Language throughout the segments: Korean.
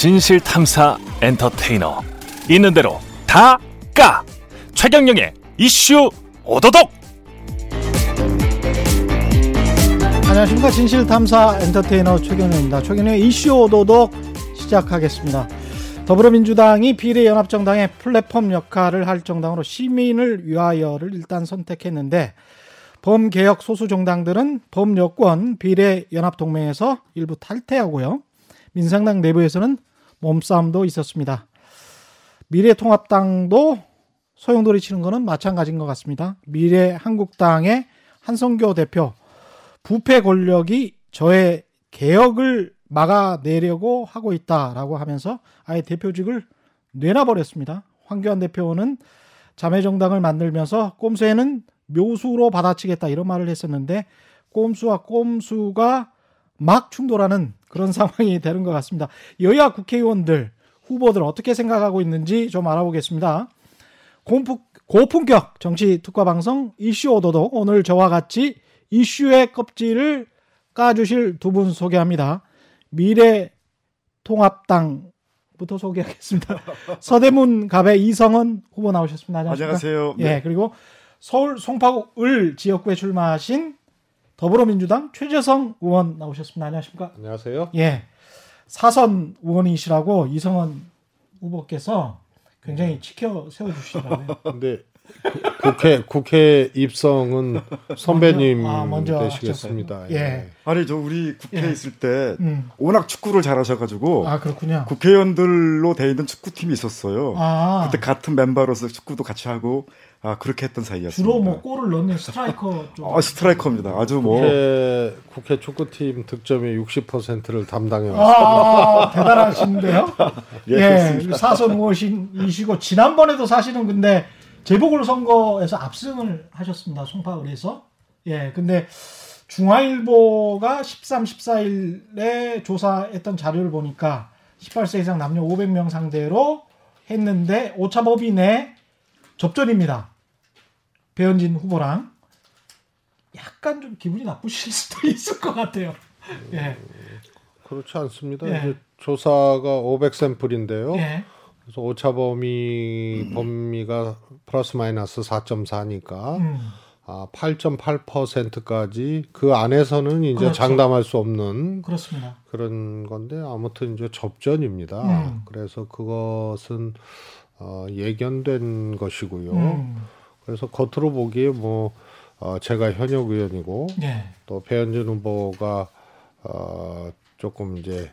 진실 탐사 엔터테이너 있는 대로 다 까 최경영의 이슈 오도독 안녕하십니까 진실 탐사 엔터테이너 최경영입니다. 최경영의 이슈 오도독 시작하겠습니다. 더불어민주당이 비례연합정당의 플랫폼 역할을 할 정당으로 시민을 위하여를 일단 선택했는데 범개혁 소수 정당들은 범여권 비례연합동맹에서 일부 탈퇴하고요. 민상당 내부에서는 몸싸움도 있었습니다. 미래통합당도 소용돌이 치는 것은 마찬가지인 것 같습니다. 미래한국당의 한성교 대표 부패 권력이 저의 개혁을 막아내려고 하고 있다라고 하면서 아예 대표직을 내놔버렸습니다. 황교안 대표는 자매정당을 만들면서 꼼수에는 묘수로 받아치겠다 이런 말을 했었는데 꼼수와 꼼수가 막 충돌하는 그런 상황이 되는 것 같습니다. 여야 국회의원들 후보들 어떻게 생각하고 있는지 좀 알아보겠습니다. 고품격 정치 특화 방송 이슈 오도독 오늘 저와 같이 이슈의 껍질을 까주실 두 분 소개합니다. 미래 통합당부터 소개하겠습니다. 서대문 갑의 이성은 후보 나오셨습니다. 안녕하십니까? 안녕하세요. 예, 네. 그리고 서울 송파구 지역구에 출마하신 더불어민주당 최재성 의원 나오셨습니다. 안녕하십니까? 안녕하세요. 예. 사선 의원이시라고 이성원 후보께서 굉장히 지켜 세워주시더라고요. 근데 국회 국회 입성은 선배님 먼저, 아, 먼저 되시겠습니다. 예. 예. 아니 저 우리 국회에 예. 있을 때 음. 워낙 축구를 잘하셔가지고 아 그렇군요. 국회의원들로 돼 있는 축구팀이 있었어요. 아. 그때 같은 멤버로서 축구도 같이 하고 아 그렇게 했던 사이였습니다. 주로 뭐 골을 넣는 스트라이커 쪽. 아 스트라이커입니다. 아주 뭐 국회, 국회 축구팀 득점의 60%를 담당해왔습니다. 아 대단하신데요. 예, 예 사선 의원이시고 지난번에도 사실은 근데 재보궐 선거에서 압승을 하셨습니다. 송파을에서. 예, 근데 중화일보가 13, 14일에 조사했던 자료를 보니까 18세 이상 남녀 500명 상대로 했는데 오차법인의 접전입니다. 배현진 후보랑 약간 좀 기분이 나쁘실 수도 있을 것 같아요. 예. 그렇지 않습니다. 예. 이제 조사가 500샘플인데요. 예. 그래서 오차 범위 음. 범위가 플러스 마이너스 4.4니까 음. 아, 8.8%까지 그 안에서는 이제 그렇죠. 장담할 수 없는 그렇습니다. 그런 건데 아무튼 이제 접전입니다. 음. 그래서 그것은 어, 예견된 것이고요. 음. 그래서 겉으로 보기에 뭐 어, 제가 현역 의원이고 네. 또 배현진 후보가 어, 조금 이제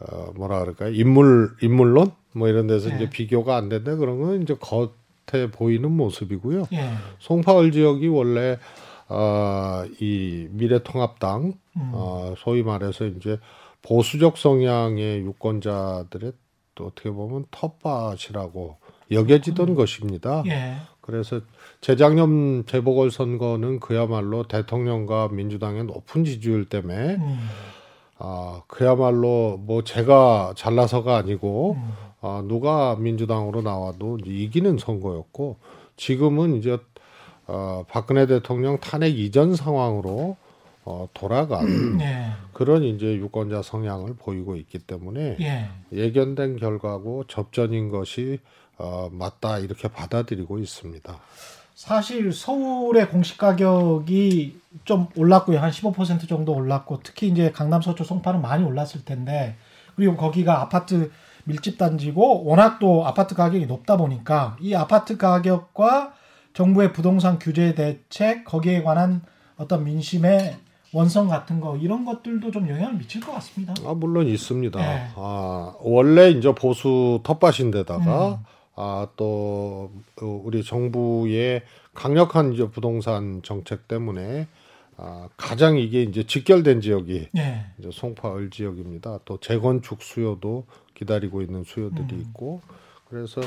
어, 뭐라 그럴까요? 인물 인물론 뭐 이런 데서 네. 이제 비교가 안 된다 그런 건 이제 겉에 보이는 모습이고요. 네. 송파을 지역이 원래 어, 이 미래통합당 음. 어, 소위 말해서 이제 보수적 성향의 유권자들의 또 어떻게 보면 텃밭이라고 여겨지던 음. 것입니다. 예. 그래서 재작년 재보궐 선거는 그야말로 대통령과 민주당의 높은 지지율 때문에 음. 아 그야말로 뭐 제가 잘나서가 아니고 음. 아 누가 민주당으로 나와도 이기는 선거였고 지금은 이제 어, 박근혜 대통령 탄핵 이전 상황으로 어, 돌아간 네. 그런 이제 유권자 성향을 보이고 있기 때문에 예. 예견된 결과고 접전인 것이 어, 맞다 이렇게 받아들이고 있습니다. 사실 서울의 공시 가격이 좀 올랐고요. 한 15% 정도 올랐고 특히 이제 강남 서초 송파는 많이 올랐을 텐데 그리고 거기가 아파트 밀집 단지고 워낙 또 아파트 가격이 높다 보니까 이 아파트 가격과 정부의 부동산 규제 대책 거기에 관한 어떤 민심의 원성 같은 거 이런 것들도 좀 영향을 미칠 것 같습니다. 아 물론 있습니다. 네. 아 원래 이제 보수 텃밭인데다가 음. 아 또 우리 정부의 강력한 이제 부동산 정책 때문에 아, 가장 이게 이제 직결된 지역이 네. 이제 송파을 지역입니다. 또 재건축 수요도 기다리고 있는 수요들이 음. 있고 그래서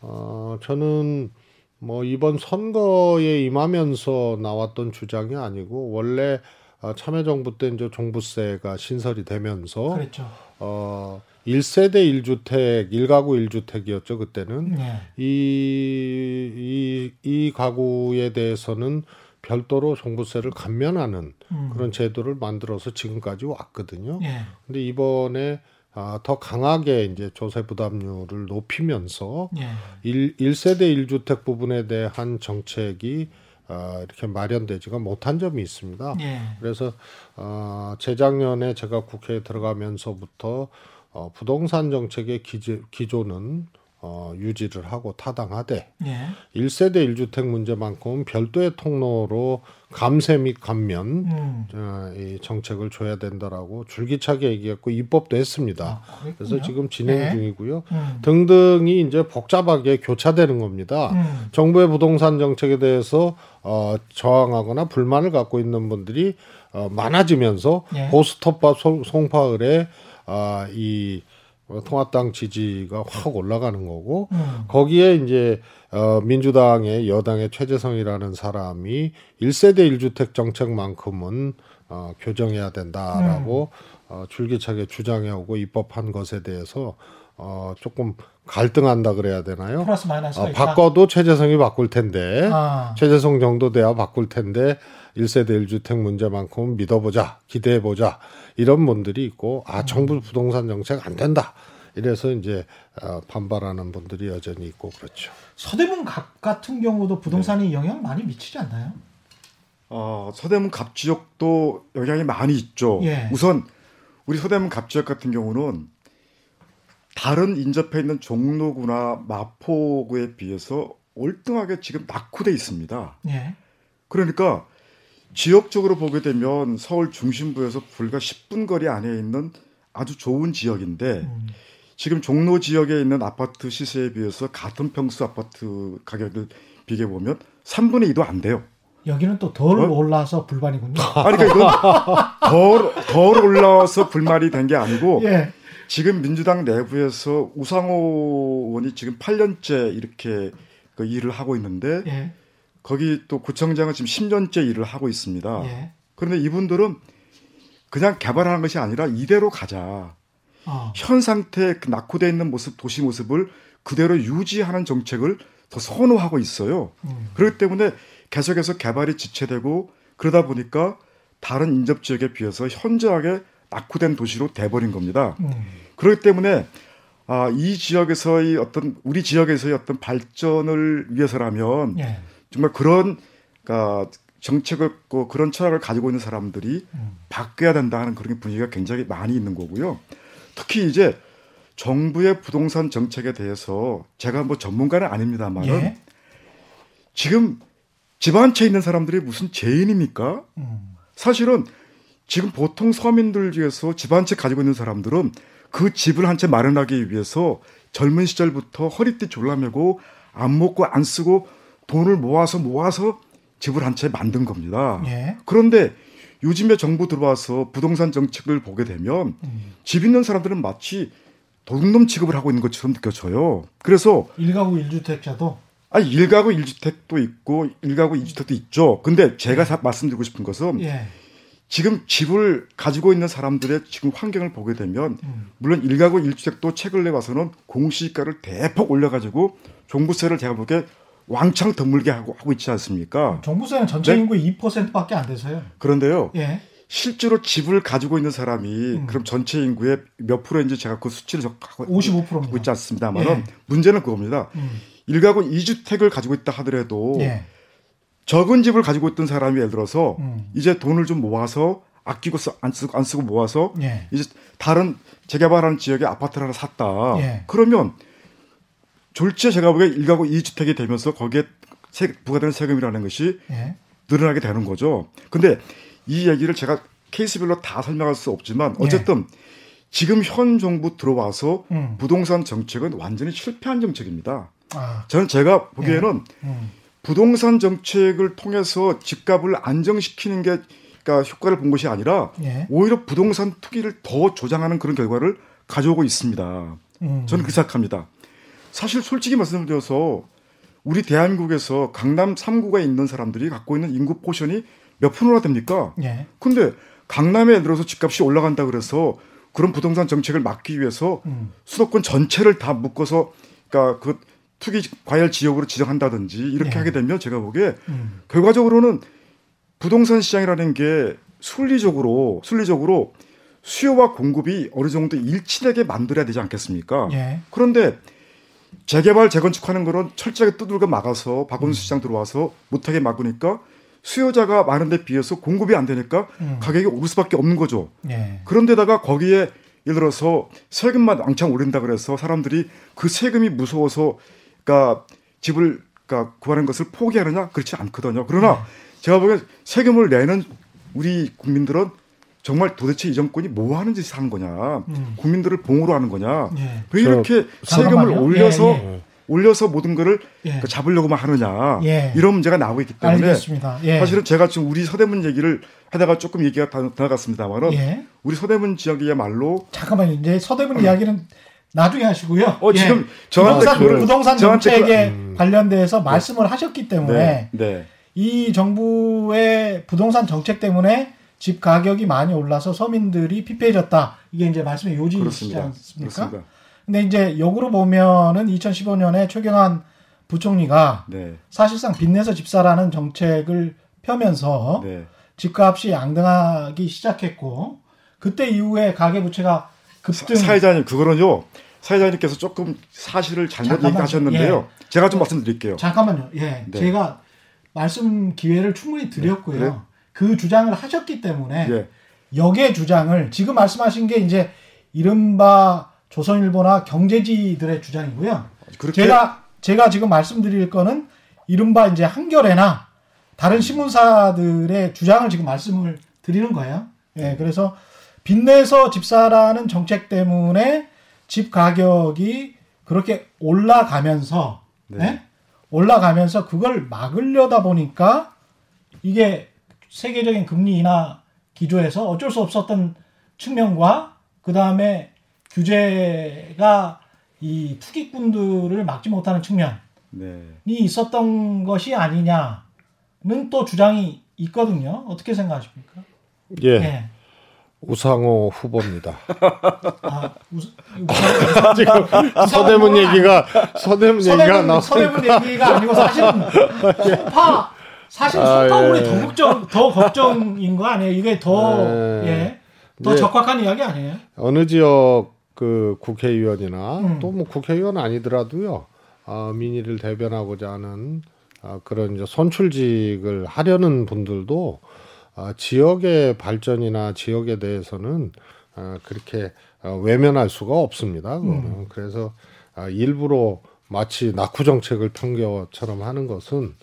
어, 저는 뭐 이번 선거에 임하면서 나왔던 주장이 아니고 원래 어, 참여정부 때 이제 종부세가 신설이 되면서 그렇죠. 어 1세대 1주택, 1가구 1주택이었죠, 그때는. 네. 이, 이, 이 가구에 대해서는 별도로 종부세를 감면하는 음. 그런 제도를 만들어서 지금까지 왔거든요. 네. 근데 이번에 아, 더 강하게 이제 조세 부담률을 높이면서 예. 일 1세대 1주택 부분에 대한 정책이 어, 이렇게 마련되지가 못한 점이 있습니다. 예. 그래서 어, 재작년에 제가 국회에 들어가면서부터 어, 부동산 정책의 기조, 기조는 어, 유지를 하고 타당하되 예. 1세대 1주택 문제만큼은 별도의 통로로 감세 및 감면 음. 어, 이 정책을 줘야 된다라고 줄기차게 얘기했고 입법도 했습니다. 아, 그래서 지금 진행 네. 중이고요. 음. 등등이 이제 복잡하게 교차되는 겁니다. 음. 정부의 부동산 정책에 대해서 어, 저항하거나 불만을 갖고 있는 분들이 어, 많아지면서 예. 고스톱밥 송파을에 아, 이 통합당 지지가 확 올라가는 거고 음. 거기에 이제 어 민주당의 여당의 최재성이라는 사람이 1세대 1주택 정책만큼은 어 교정해야 된다라고 음. 어 줄기차게 주장해 오고 입법한 것에 대해서 어 조금 갈등한다 그래야 되나요? 플러스 마이너스 어, 바꿔도 최재성이 바꿀 텐데 아. 최재성 정도 돼야 바꿀 텐데 1세대 1주택 문제만큼 믿어보자, 기대해보자, 이런 분들이 있고, 아, 음. 정부 부동산 정책 안 된다. 이래서 이제 어, 반발하는 분들이 여전히 있고 그렇죠. 서대문 갑 같은 경우도 부동산이 네. 영향 많이 미치지 않나요? 어, 서대문 갑 지역도 영향이 많이 있죠. 예. 우선 우리 서대문 갑 지역 같은 경우는 다른 인접해 있는 종로구나 마포구에 비해서 월등하게 지금 낙후돼 있습니다. 예. 그러니까 지역적으로 보게 되면 서울 중심부에서 불과 10분 거리 안에 있는 아주 좋은 지역인데 음. 지금 종로 지역에 있는 아파트 시세에 비해서 같은 평수 아파트 가격을 비교해 보면 3분의 2도 안 돼요. 여기는 또덜 어? 올라서 불만이군요. 아니, 그러니까 이건 덜, 덜 올라서 불만이 된 게 아니고 예. 지금 민주당 내부에서 우상호 의원이 지금 8년째 이렇게 그 일을 하고 있는데 예. 거기 또 구청장은 지금 10년째 일을 하고 있습니다. 예. 그런데 이분들은 그냥 개발하는 것이 아니라 이대로 가자. 어. 현 상태 그 낙후되어 있는 모습, 도시 모습을 그대로 유지하는 정책을 더 선호하고 있어요. 음. 그렇기 때문에 계속해서 개발이 지체되고 그러다 보니까 다른 인접 지역에 비해서 현저하게 낙후된 도시로 돼버린 겁니다. 음. 그렇기 때문에 아, 이 지역에서의 어떤 우리 지역에서의 어떤 발전을 위해서라면 예. 정말 그런 그러니까 정책을 그 그런 철학을 가지고 있는 사람들이 음. 바뀌어야 된다 하는 그런 분위기가 굉장히 많이 있는 거고요. 특히 이제 정부의 부동산 정책에 대해서 제가 뭐 전문가는 아닙니다만은 예? 지금 집한채 있는 사람들이 무슨 죄인입니까? 음. 사실은 지금 보통 서민들 중에서 집한채 가지고 있는 사람들은 그 집을 한 채 마련하기 위해서 젊은 시절부터 허리띠 졸라매고 안 먹고 안 쓰고 돈을 모아서 모아서 집을 한 채 만든 겁니다. 예. 그런데 요즘에 정부 들어와서 부동산 정책을 보게 되면 음. 집 있는 사람들은 마치 도둑놈 취급을 하고 있는 것처럼 느껴져요. 그래서 1가구 1주택자도 아니 1가구 1주택도 있고 1가구 2주택도 있죠. 근데 제가 예. 말씀드리고 싶은 것은 예. 지금 집을 가지고 있는 사람들의 지금 환경을 보게 되면 음. 물론 1가구 1주택도 책을 내와서는 공시가를 대폭 올려가지고 종부세를 제가 보기에 왕창 덤물게 하고, 하고 있지 않습니까? 종부세는 전체 네? 인구의 2%밖에 안 돼서요. 그런데요. 예. 실제로 집을 가지고 있는 사람이 음. 그럼 전체 인구의 몇 프로인지 제가 그 수치를 적하고 55%입니다. 있지 않습니다만은 예. 문제는 그겁니다. 음. 일가구 2주택을 가지고 있다 하더라도 예. 적은 집을 가지고 있던 사람이 예를 들어서 음. 이제 돈을 좀 모아서 아끼고 안 쓰고 안 쓰고 모아서 예. 이제 다른 재개발하는 지역에 아파트를 하나 샀다. 예. 그러면 졸지에 제가 보기에 일가구 2주택이 되면서 거기에 세, 부과되는 세금이라는 것이 예. 늘어나게 되는 거죠. 근데 이 얘기를 제가 케이스별로 다 설명할 수 없지만 예. 어쨌든 예. 지금 현 정부 들어와서 음. 부동산 정책은 완전히 실패한 정책입니다. 아. 저는 제가 보기에는 예. 음. 부동산 정책을 통해서 집값을 안정시키는 게 그러니까 효과를 본 것이 아니라 예. 오히려 부동산 투기를 더 조장하는 그런 결과를 가져오고 있습니다. 음. 저는 그 생각합니다. 사실 솔직히 말씀드려서 우리 대한민국에서 강남 3구가 있는 사람들이 갖고 있는 인구 portion이 몇 프로나 됩니까? 예. 근데 강남에 들어서 집값이 올라간다 그래서 그런 부동산 정책을 막기 위해서 음. 수도권 전체를 다 묶어서 그러니까 그 투기 과열 지역으로 지정한다든지 이렇게 예. 하게 되면 제가 보기에 음. 결과적으로는 부동산 시장이라는 게 순리적으로 순리적으로 수요와 공급이 어느 정도 일치되게 만들어야 되지 않겠습니까? 예. 그런데 재개발 재건축하는 거는 철저하게 두들겨 막아서 박원순 시장 들어와서 못하게 막으니까 수요자가 많은데 비해서 공급이 안 되니까 음. 가격이 오를 수밖에 없는 거죠. 예. 그런데다가 거기에 예를 들어서 세금만 왕창 오른다 그래서 사람들이 그 세금이 무서워서 그러니까 집을 그러니까 구하는 것을 포기하느냐 그렇지 않거든요. 그러나 네. 제가 보기엔 세금을 내는 우리 국민들은 정말 도대체 이 정권이 뭐 하는 짓을 하는 거냐, 음. 국민들을 봉으로 하는 거냐, 예. 왜 이렇게 세금을 올려서 예, 예. 올려서 모든 거를 예. 그 잡으려고만 하느냐 예. 이런 문제가 나오고 있기 때문에 알겠습니다. 예. 사실은 제가 지금 우리 서대문 얘기를 하다가 조금 얘기가 다 나갔습니다만은 예. 우리 서대문 지역이야말로 잠깐만요. 이제 서대문 음. 이야기는 나중에 하시고요. 어, 지금 예. 저한테 부동산, 그, 부동산 정책에 음. 관련돼서 네. 말씀을 하셨기 때문에 네. 네. 이 정부의 부동산 정책 때문에 집 가격이 많이 올라서 서민들이 피폐해졌다. 이게 이제 말씀의 요지이시지 않습니까? 그렇습니다. 근데 이제 역으로 보면은 2015년에 최경환 부총리가 네. 사실상 빚내서 집사라는 정책을 펴면서 네. 집값이 양등하기 시작했고 그때 이후에 가계 부채가 급등. 사회자님 그거는요. 사회자님께서 조금 사실을 잘못 얘기하셨는데요. 예. 제가 좀 말씀드릴게요. 잠깐만요. 예, 네. 제가 말씀 기회를 충분히 드렸고요. 네. 그 주장을 하셨기 때문에 예. 역의 주장을 지금 말씀하신 게 이제 이른바 조선일보나 경제지들의 주장이고요. 그렇게... 제가 제가 지금 말씀드릴 거는 이른바 이제 한겨레나 다른 신문사들의 주장을 지금 말씀을 드리는 거예요. 예, 그래서 빚내서 집사라는 정책 때문에 집 가격이 그렇게 올라가면서 네. 네? 올라가면서 그걸 막으려다 보니까 이게 세계적인 금리 인하 기조에서 어쩔 수 없었던 측면과 그 다음에 규제가 이 투기꾼들을 막지 못하는 측면이 네. 있었던 것이 아니냐는 또 주장이 있거든요. 어떻게 생각하십니까? 예. 네. 우상호 후보입니다. 아, 우사, 지금 서대문 얘기가 서대문, 서대문 얘기가 나 서대문 얘기가 아니고 사실은 소파 사실 소파 아, 예. 더 걱정 더 걱정인 거 아니에요? 이게 더 예. 예. 더 적확한 이야기 아니에요? 어느 지역 그 국회의원이나 음. 또뭐 국회의원 아니더라도요. 어, 민의를 대변하고자 하는 어, 그런 이제 선출직을 하려는 분들도 어, 지역의 발전이나 지역에 대해서는 어, 그렇게 어, 외면할 수가 없습니다. 음. 그래서 어, 일부러 마치 낙후 정책을 편겨처럼 하는 것은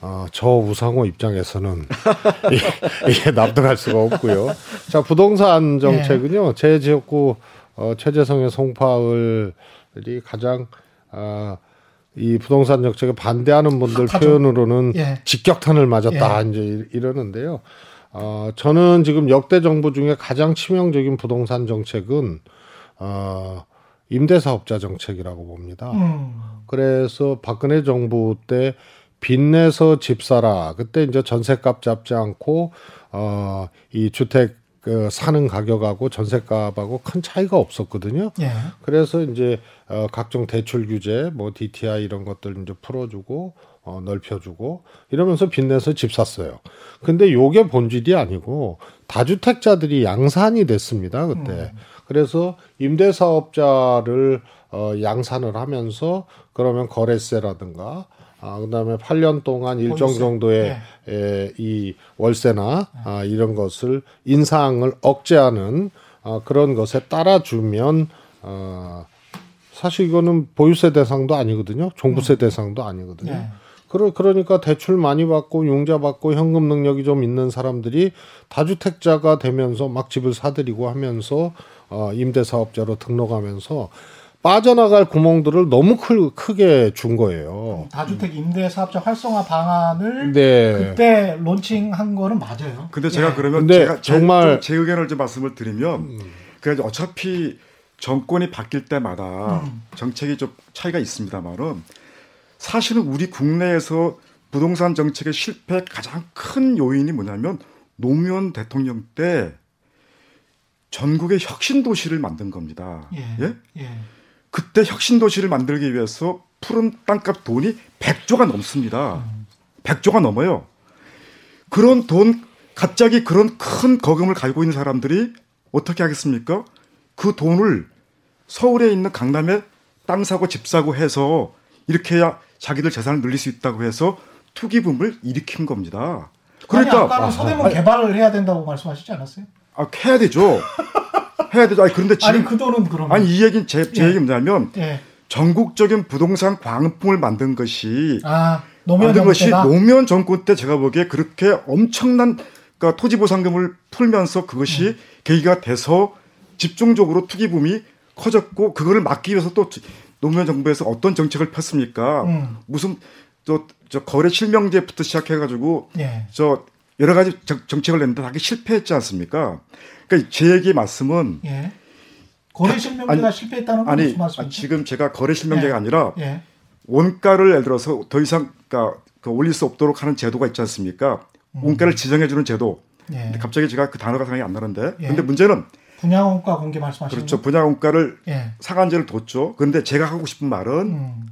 어, 저 우상호 입장에서는 이게, 납득할 수가 없고요. 자 부동산 정책은요 제 지역구 어, 최재성의 송파을이 가장 어, 이 부동산 정책에 반대하는 분들 핫하죠. 표현으로는 예. 직격탄을 맞았다 예. 이제 이러는데요. 어, 저는 지금 역대 정부 중에 가장 치명적인 부동산 정책은 어, 임대사업자 정책이라고 봅니다. 음. 그래서 박근혜 정부 때 빚내서 집 사라. 그때 이제 전세값 잡지 않고 어, 이 주택 그 사는 가격하고 전세값하고 큰 차이가 없었거든요. 예. 그래서 이제 어, 각종 대출 규제, 뭐 DTI 이런 것들 이제 풀어주고 어, 넓혀주고 이러면서 빚내서 집 샀어요. 근데 요게 본질이 아니고 다주택자들이 양산이 됐습니다 그때. 음. 그래서 임대사업자를 어, 양산을 하면서 그러면 거래세라든가 아, 그다음에 8년 동안 일정 정도의 네. 에, 이 월세나 네. 아, 이런 것을 인상을 억제하는 아, 그런 것에 따라주면 어, 사실 이거는 보유세 대상도 아니거든요. 종부세 음. 대상도 아니거든요. 네. 그러, 그러니까 대출 많이 받고 융자 받고 현금 능력이 좀 있는 사람들이 다주택자가 되면서 막 집을 사들이고 하면서 어, 임대사업자로 등록하면서 빠져나갈 구멍들을 너무 크, 크게 준 거예요. 다주택 임대 사업자 활성화 방안을 네. 그때 론칭한 거는 맞아요. 근데 제가 예. 그러면 제가 정말 제, 제 의견을 좀 말씀을 드리면 음. 그래서 어차피 정권이 바뀔 때마다 음. 정책이 좀 차이가 있습니다만은 사실은 우리 국내에서 부동산 정책의 실패 가장 큰 요인이 뭐냐면 노무현 대통령 때 전국의 혁신 도시를 만든 겁니다. 예. 예? 예. 그때 혁신 도시를 만들기 위해서 푸른 땅값 돈이 100조가 넘습니다. 100조가 넘어요. 그런 돈 갑자기 그런 큰 거금을 가지고 있는 사람들이 어떻게 하겠습니까? 그 돈을 서울에 있는 강남에 땅 사고 집 사고 해서 이렇게 해야 자기들 재산을 늘릴 수 있다고 해서 투기붐을 일으킨 겁니다. 그러니까 아니, 아까는 서대문 아, 개발을 해야 된다고 말씀하시지 않았어요? 아 해야 되죠. 해야 되죠. 아니 그런데 지금 아니 그 돈은 그러면 아니 이 얘기는 제, 제 예. 얘기 뭐냐면 예. 전국적인 부동산 광풍을 만든 것이 아, 노무현 만든 것이? 노무현 정권 때 제가 보기에 그렇게 엄청난 그러니까 토지 보상금을 풀면서 그것이 음. 계기가 돼서 집중적으로 투기 붐이 커졌고 그거를 막기 위해서 또 노무현 정부에서 어떤 정책을 폈습니까? 음. 무슨 저, 저 거래 실명제부터 시작해가지고 예. 저 여러 가지 정책을 냈는데 다 실패했지 않습니까? 그러니까 제 얘기 말씀은 예. 거래 실명제가 실패했다는 건 아니, 무슨 말씀이죠? 지금 제가 거래 실명제가 예. 아니라 예. 원가를 예를 들어서 더 이상 그러니까 그 올릴 수 없도록 하는 제도가 있지 않습니까? 음. 원가를 지정해 주는 제도. 예. 근데 갑자기 제가 그 단어가 생각이 안 나는데. 예. 근데 문제는 분양원가 공개 말씀하시는 그렇죠. 분양원가를 예. 상한제를 뒀죠. 그런데 제가 하고 싶은 말은 음.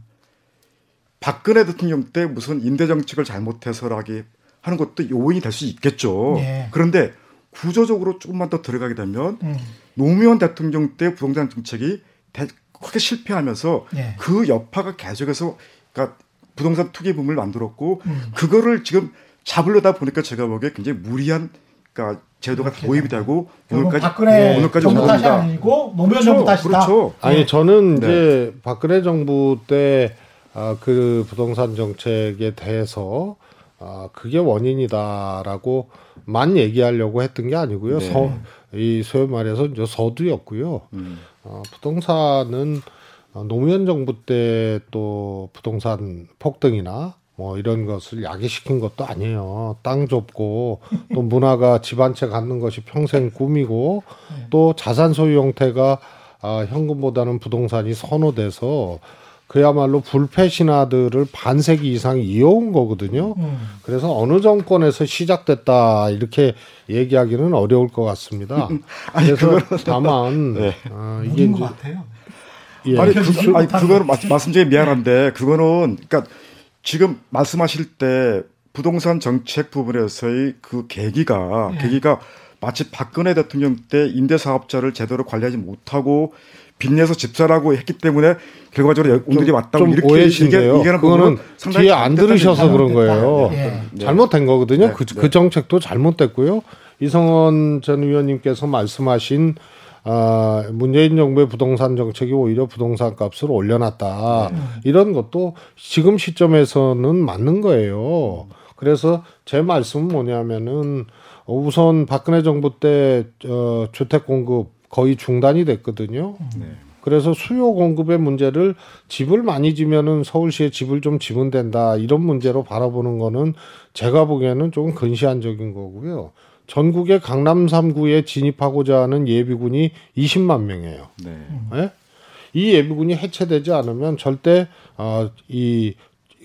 박근혜 대통령 때 무슨 임대 정책을 잘못해서라기 하는 것도 요인이 될 수 있겠죠. 예. 그런데 구조적으로 조금만 더 들어가게 되면 음. 노무현 대통령 때 부동산 정책이 크게 실패하면서 예. 그 여파가 계속해서 그러니까 부동산 투기 붐을 만들었고 음. 그거를 지금 잡으려다 보니까 제가 보기에 굉장히 무리한 그러니까 제도가 도입이 되고 오늘까지 박근혜 예, 오늘까지 정부 탓이 아니고 노무현 그렇죠, 정부 탓이다. 그렇죠. 아니 네. 저는 네. 이제 박근혜 정부 때그 아, 부동산 정책에 대해서 아, 그게 원인이다라고 만 얘기하려고 했던 게 아니고요. 네. 서, 이 소위 말해서 이제 서두였고요. 음. 어, 부동산은 노무현 정부 때 또 부동산 폭등이나 뭐 이런 것을 야기시킨 것도 아니에요. 땅 좁고 또 문화가 집 한 채 갖는 것이 평생 꿈이고 네. 또 자산 소유 형태가 아, 현금보다는 부동산이 선호돼서 그야말로 불패 신화들을 반세기 이상 이어온 거거든요. 음. 그래서 어느 정권에서 시작됐다 이렇게 얘기하기는 어려울 것 같습니다. 아니, 그래서 다만 네. 아, 이게 이제, 같아요. 예. 아니, 그, 아니 그거는 말씀드리 미안한데 그거는 그러니까 지금 말씀하실 때 부동산 정책 부분에서의 그 계기가 예. 계기가 마치 박근혜 대통령 때 임대사업자를 제대로 관리하지 못하고 빚내서 집사라고 했기 때문에 결과적으로 오늘이 왔다고 이렇게 오해신데요. 얘기하는 그거는 뒤에 안 들으셔서 그런 거예요. 네. 잘못된 거거든요. 네. 그, 그 정책도 잘못됐고요. 이성원 전 의원님께서 말씀하신 아, 문재인 정부의 부동산 정책이 오히려 부동산 값을 올려놨다. 네. 이런 것도 지금 시점에서는 맞는 거예요. 그래서 제 말씀은 뭐냐면은 우선 박근혜 정부 때 어, 주택 공급 거의 중단이 됐거든요. 네. 그래서 수요 공급의 문제를 집을 많이 지면은 서울시에 집을 좀 지면 된다 이런 문제로 바라보는 거는 제가 보기에는 조금 근시안적인 거고요. 전국의 강남 3구에 진입하고자 하는 예비군이 20만 명이에요. 네. 네? 이 예비군이 해체되지 않으면 절대 어, 이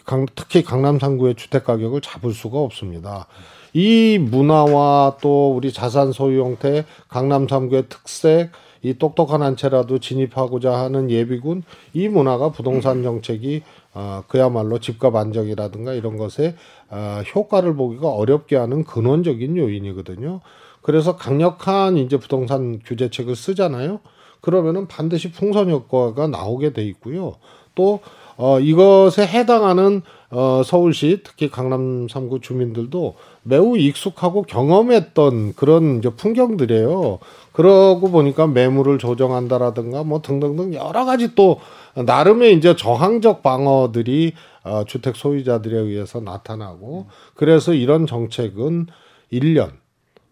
강, 특히 강남 3구의 주택 가격을 잡을 수가 없습니다. 이 문화와 또 우리 자산 소유 형태, 강남 3구의 특색, 이 똑똑한 한 채라도 진입하고자 하는 예비군, 이 문화가 부동산 정책이 어, 그야말로 집값 안정이라든가 이런 것에 어, 효과를 보기가 어렵게 하는 근원적인 요인이거든요. 그래서 강력한 이제 부동산 규제책을 쓰잖아요. 그러면은 반드시 풍선 효과가 나오게 돼 있고요. 또 어, 이것에 해당하는 어, 서울시 특히 강남 3구 주민들도 매우 익숙하고 경험했던 그런 이제 풍경들이에요. 그러고 보니까 매물을 조정한다라든가 뭐 등등등 여러 가지 또 나름의 이제 저항적 방어들이 어, 주택 소유자들에 의해서 나타나고 그래서 이런 정책은 1년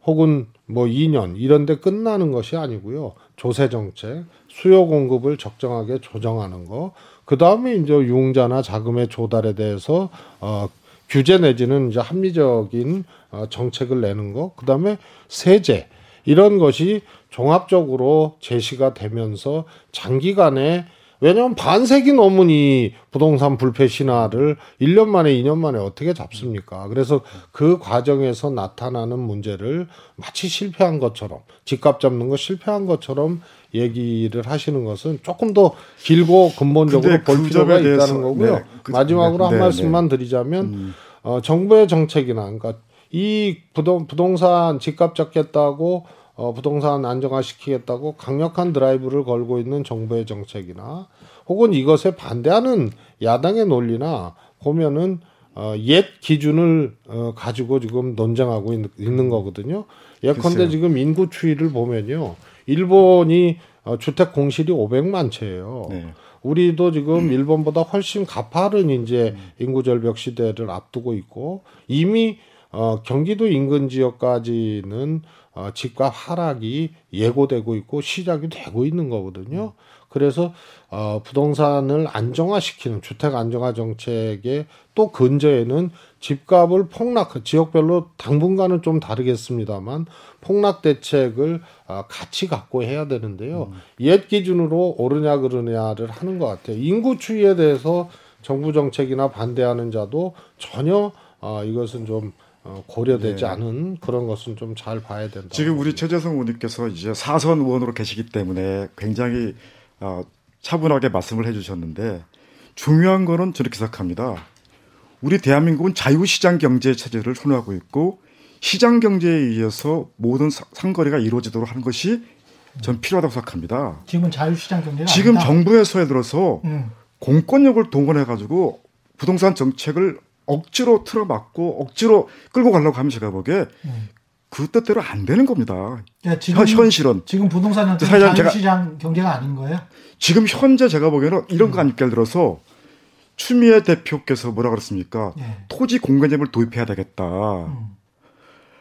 혹은 뭐 2년 이런 데 끝나는 것이 아니고요. 조세 정책, 수요 공급을 적정하게 조정하는 거. 그다음에 이제 융자나 자금의 조달에 대해서 어 규제 내지는 이제 합리적인 어 정책을 내는 거. 그 다음에 세제 이런 것이 종합적으로 제시가 되면서 장기간에 왜냐하면 반세기 넘은 이 부동산 불패 신화를 1년 만에 2년 만에 어떻게 잡습니까? 그래서 그 과정에서 나타나는 문제를 마치 실패한 것처럼 집값 잡는 거 실패한 것처럼 얘기를 하시는 것은 조금 더 길고 근본적으로 볼 필요가 있다는 거고요. 네, 그, 마지막으로 네, 한 네, 말씀만 네. 드리자면 음. 어, 정부의 정책이나 그러니까 이 부동, 부동산 집값 잡겠다고 어, 부동산 안정화시키겠다고 강력한 드라이브를 걸고 있는 정부의 정책이나 혹은 이것에 반대하는 야당의 논리나 보면은 어, 옛 기준을 어, 가지고 지금 논쟁하고 있, 는 거거든요. 예컨대 글쎄요. 지금 인구 추이를 보면요. 일본이 어, 주택 공실이 500만 채예요. 네. 우리도 지금 일본보다 훨씬 가파른 이제 인구 절벽 시대를 앞두고 있고 이미 어, 경기도 인근 지역까지는 어, 집값 하락이 예고되고 있고 시작이 되고 있는 거거든요. 그래서 어, 부동산을 안정화시키는 주택 안정화 정책의 또 근저에는 집값을 폭락 지역별로 당분간은 좀 다르겠습니다만 폭락 대책을 어, 같이 갖고 해야 되는데요. 음. 옛 기준으로 오르냐 그러냐를 하는 것 같아요. 인구 추이에 대해서 정부 정책이나 반대하는 자도 전혀 어, 이것은 좀 어, 고려되지 네. 않은 그런 것은 좀 잘 봐야 된다. 지금 우리 최재성 의원님께서 이제 사선 의원으로 계시기 때문에 굉장히 어, 차분하게 말씀을 해주셨는데 중요한 거는 저렇게 생각합니다. 우리 대한민국은 자유시장 경제 체제를 선호하고 있고 시장 경제에 의해서 모든 상거래가 이루어지도록 하는 것이 전 필요하다고 생각합니다. 지금은 자유시장 경제가 지금 아니다. 정부에서 들어서 음. 공권력을 동원해 가지고 부동산 정책을 억지로 틀어막고 억지로 끌고 가려고 하면 제가 보기에 음. 그 뜻대로 안 되는 겁니다. 야, 지금, 현실은 지금 부동산 자유시장 경제가 아닌 거예요? 지금 현재 제가 보기에는 이런 음. 거 예를 들어서 추미애 대표께서 뭐라 그랬습니까? 예. 토지 공개념을 도입해야 되겠다. 음.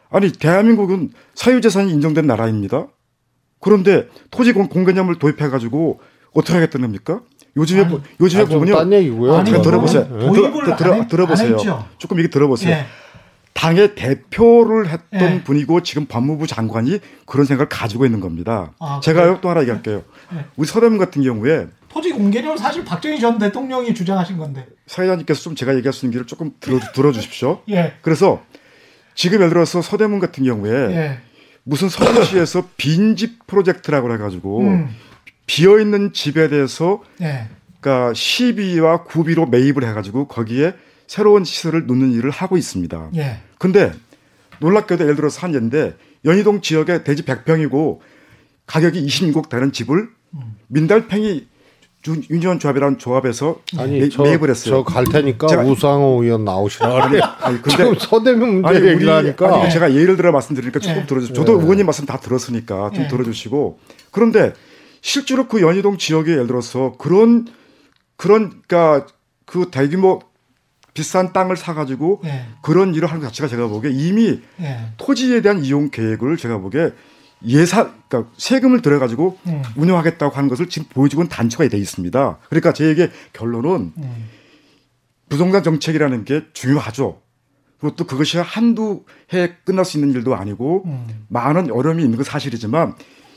아니 대한민국은 사유재산이 인정된 나라입니다. 그런데 토지 공개념을 도입해 가지고 어떻게 하겠다는 겁니까? 요즘에 아니, 요즘에 보면요. 딴 얘기고요. 아니, 들어보세요. 네. 들어, 들어, 보세요 조금 이게 들어보세요. 예. 당의 대표를 했던 예. 분이고 지금 법무부 장관이 그런 생각을 가지고 있는 겁니다. 아, 제가 또 하나 얘기할게요. 예. 우리 서대문 같은 경우에 토지 공개념은 사실 박정희 전 대통령이 주장하신 건데. 사회자님께서 좀 제가 얘기할 수 있는 길을 조금 들어, 들어 주십시오. 예. 그래서 지금 예를 들어서 서대문 같은 경우에 예. 무슨 서울시에서 빈집 프로젝트라고 해가지고 음. 비어 있는 집에 대해서 예. 그러니까 시비와 구비로 매입을 해가지고 거기에 새로운 시설을 놓는 일을 하고 있습니다. 예. 근데 놀랍게도 예를 들어서 한 예인데 연희동 지역에 대지 100평이고 가격이 26억 되는 집을 음. 민달팽이 유니온 조합이라는 조합에서 아니, 매, 저, 매입을 했어요. 저 갈 테니까 제가, 우상호 의원 나오시라. 아니, 아니 근데 지금 서대문 문제 아니, 얘기를 하니까 아니, 제가 예를 들어 말씀드리니까 조금 네. 들어주세요. 저도 네. 의원님 말씀 다 들었으니까 좀 네. 들어주시고 그런데 실제로 그 연희동 지역에 예를 들어서 그런 그런 그러니까 그 대규모 비싼 땅을 사가지고 네. 그런 일을 하는 것 자체가 제가 보기에 이미 네. 토지에 대한 이용 계획을 제가 보기에 예산, 그러니까 세금을 들여가지고 음. 운영하겠다고 하는 것을 지금 보여주고 있는 단초가 돼 있습니다. 그러니까 제에게 결론은 음. 부동산 정책이라는 게 중요하죠. 그것도 그것이 한두 해 끝날 수 있는 일도 아니고 음. 많은 어려움이 있는 건 사실이지만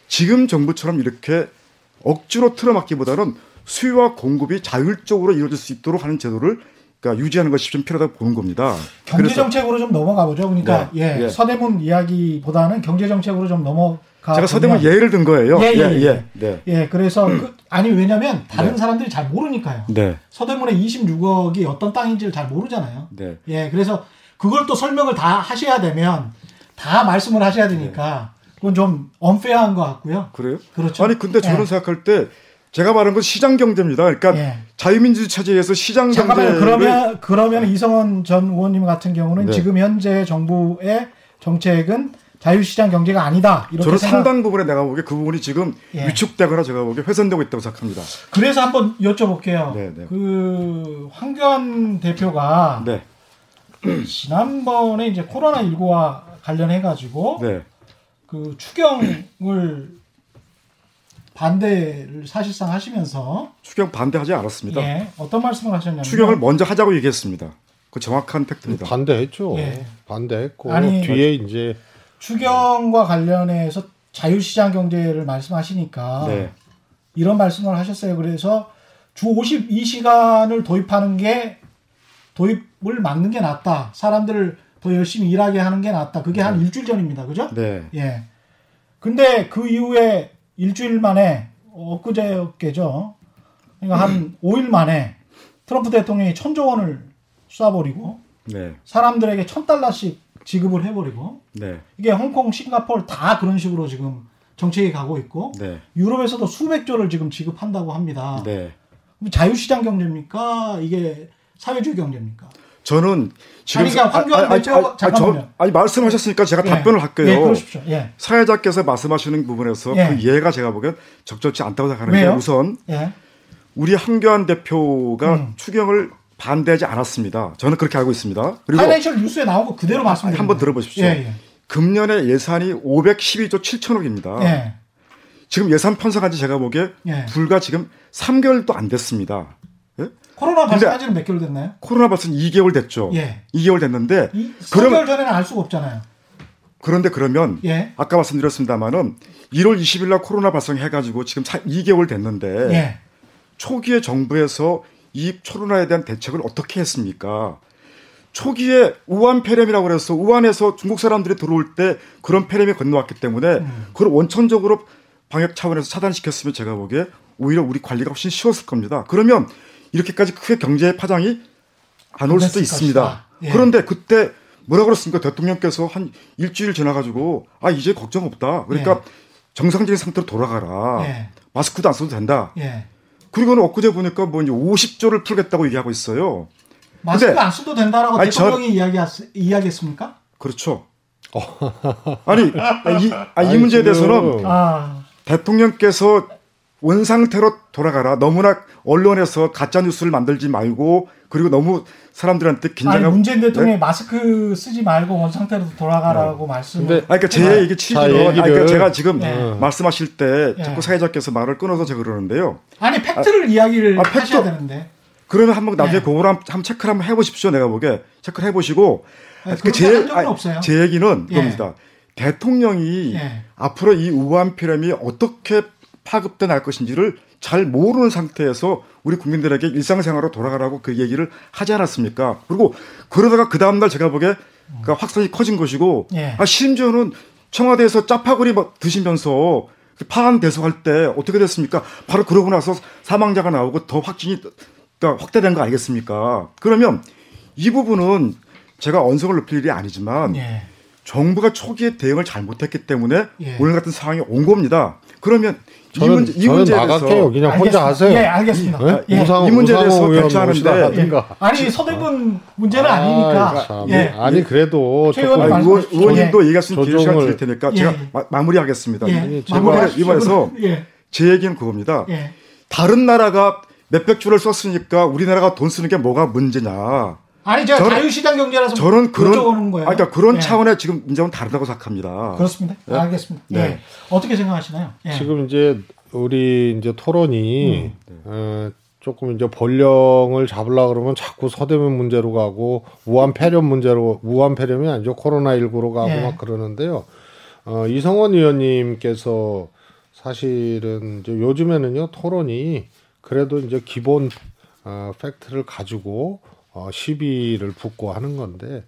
지금 정부처럼 이렇게 억지로 틀어막기보다는 수요와 공급이 자율적으로 이루어질 수 있도록 하는 제도를 그러니까 유지하는 것이 좀 필요하다고 보는 겁니다. 경제 정책으로 좀 넘어가 보죠. 그러니까 네. 예, 예, 서대문 이야기보다는 경제 정책으로 좀 넘어 가. 제가 서대문 예를 든 거예요. 예, 예, 예. 예, 네. 예 그래서 그, 아니 왜냐하면 다른 네. 사람들이 잘 모르니까요. 네. 서대문의 26억이 어떤 땅인지를 잘 모르잖아요. 네. 예, 그래서 그걸 또 설명을 다 하셔야 되면 다 말씀을 하셔야 되니까 그건 좀 언페어한 것 같고요. 그래요? 그렇죠. 아니 근데 저는 예. 생각할 때 제가 말한 건 시장 경제입니다. 그러니까 예. 자유민주 체제에서 시장 경제. 그러면 그러면 이성원 전 의원님 같은 경우는 네. 지금 현재 정부의 정책은 자유시장 경제가 아니다. 이렇게 저는 생각... 상당 부분에 내가 보기에 그 부분이 지금 예. 위축되거나 제가 보기에 훼손되고 있다고 생각합니다. 그래서 한번 여쭤볼게요. 네, 네. 그 황교안 대표가 네. 지난번에 이제 코로나 19와 관련해 가지고 네. 그 추경을 반대를 사실상 하시면서 추경 반대하지 않았습니다. 예, 어떤 말씀을 하셨냐면 추경을 먼저 하자고 얘기했습니다. 그 정확한 팩트입니다. 반대했죠. 예. 반대했고 아니, 뒤에 이제 추경과 관련해서 자유시장 경제를 말씀하시니까 네. 이런 말씀을 하셨어요. 그래서 주 52시간을 도입하는 게 도입을 막는 게 낫다. 사람들을 더 열심히 일하게 하는 게 낫다. 그게 네. 한 일주일 전입니다. 그죠? 네. 예. 근데 그 이후에 일주일 만에 엊그제였겠죠. 그러니까 한 5일 만에 트럼프 대통령이 천조 원을 쏴버리고 네. 사람들에게 천 달러씩 지급을 해버리고 네. 이게 홍콩, 싱가포르 다 그런 식으로 지금 정책이 가고 있고 네. 유럽에서도 수백 조를 지금 지급한다고 합니다. 네. 자유시장 경제입니까? 이게 사회주의 경제입니까? 저는 지금 아니, 그러니까 황교안 아니, 대표- 아니, 잠깐만요. 저, 아니 말씀하셨으니까 제가 예. 답변을 할게요. 예, 그러십시오. 예. 사회자께서 말씀하시는 부분에서 예. 그 이해가 제가 보기엔 적절치 않다고 생각하는데 왜요? 우선 예. 우리 한교안 대표가 음. 추경을 반대하지 않았습니다. 저는 그렇게 알고 있습니다. 그리고 파이낸셜 뉴스에 거 그대로 말씀드립니다. 한번 들어보십시오. 예, 금년에 예산이 512조 7천억입니다. 예. 예. 지금 예산 편성한 지 제가 보기에 예. 불과 지금 3개월도 안 됐습니다. 예? 코로나 근데- 발생한 지는 몇 개월 됐나요? 코로나 발생 2개월 됐죠. 예. 2개월 됐는데 이, 그러면 3개월 전에는 알 수가 없잖아요. 그런데 그러면 예. 아까 말씀드렸습니다마는 1월 20일 날 코로나 발생해가지고 지금 2개월 됐는데 예. 초기에 정부에서 이 코로나에 대한 대책을 어떻게 했습니까? 초기에 우한 폐렴이라고 그래서 우한에서 중국 사람들이 들어올 때 그런 폐렴이 건너왔기 때문에 음. 그걸 원천적으로 방역 차원에서 차단시켰으면 제가 보기에 오히려 우리 관리가 훨씬 쉬웠을 겁니다. 그러면 이렇게까지 크게 경제 파장이 안 올 수도 있습니다. 예. 그런데 그때 뭐라 그랬습니까? 대통령께서 한 일주일 지나가지고 아 이제 걱정 없다. 그러니까 예. 정상적인 상태로 돌아가라. 예. 마스크도 안 써도 된다. 예. 그리고는 엊그제 보니까 뭐 이제 50조를 풀겠다고 얘기하고 있어요. 마스크 안 써도 된다라고 아니, 저- 대통령이 이야기했, 이야기했습니까? 그렇죠. 아니, 이, 아니, 이 문제에 대해서는 아, 대통령께서 원상태로 돌아가라. 너무나 언론에서 가짜 뉴스를 만들지 말고 그리고 너무 사람들한테 아니 긴장하고 문재인 대통령이 네? 마스크 쓰지 말고 원상태로 돌아가라고 말씀을. 근데- 아니, 그러니까 제 네. 얘기 취지는 자, 아니, 그러니까 제가 지금 예. 말씀하실 때 예. 자꾸 사회자께서 말을 끊어서 제가 그러는데요. 아니 팩트를 이야기를 아, 팩트- 하셔야 되는데. 그러면 한번 나중에 네. 그걸 한번, 한번 체크를 한번 해보십시오. 내가 보기에 체크를 해보시고 아니, 그 그렇게 한 적은 없어요. 제 얘기는 예. 이겁니다. 대통령이 예. 앞으로 이 우한 폐렴이 어떻게 파급돼 날 것인지를 잘 모르는 상태에서 우리 국민들에게 일상생활로 돌아가라고 그 얘기를 하지 않았습니까? 그리고 그러다가 그 다음날 제가 보기에 그 확산이 커진 것이고 예. 아, 심지어는 청와대에서 짜파구리 막 드시면서 파안 대수할 때 어떻게 됐습니까? 바로 그러고 나서 사망자가 나오고 더 확진이 그러니까 확대된 거 아니겠습니까? 그러면 이 부분은 제가 언성을 높일 일이 아니지만 예. 정부가 초기에 대응을 잘못했기 때문에 예. 오늘 같은 상황이 온 겁니다. 그러면 저는, 이 문제 이 저는 문제에 나갈게요. 대해서 그냥 혼자 알겠습니다. 하세요. 예, 알겠습니다. 네? 예. 우상, 이 문제에 대해서 대처하는데- 예. 하든가. 아니 서대본 문제는 아, 아니니까. 참. 예. 아니 그래도 조금 아니, 의원. 의원님도 얘기할 수 있는 기회 시간 드릴 테니까 예, 제가 예. 마, 마무리하겠습니다. 예. 이번에 마무리하십시오. 이번에서 예. 제 얘기는 그겁니다. 예. 다른 나라가 몇백 주를 썼으니까 우리나라가 돈 쓰는 게 뭐가 문제냐. 아니 제가 저는- 자유시장 경제라서 저는 그런 여쭤보는 거예요. 아, 그러니까 그런 예. 차원의 지금 문제는 다르다고 생각합니다. 그렇습니다. 예? 알겠습니다. 네. 예. 어떻게 생각하시나요? 예. 지금 이제 우리 이제 토론이 음. 어, 조금 이제 본령을 잡으려 그러면 자꾸 서대문 문제로 가고 우한 폐렴 문제로 우한 폐렴이 아니죠 코로나 19로 가고 예. 막 그러는데요. 어, 이성원 의원님께서 사실은 이제 요즘에는요 토론이 그래도 이제 기본 어, 팩트를 가지고 어, 시비를 붙고 하는 건데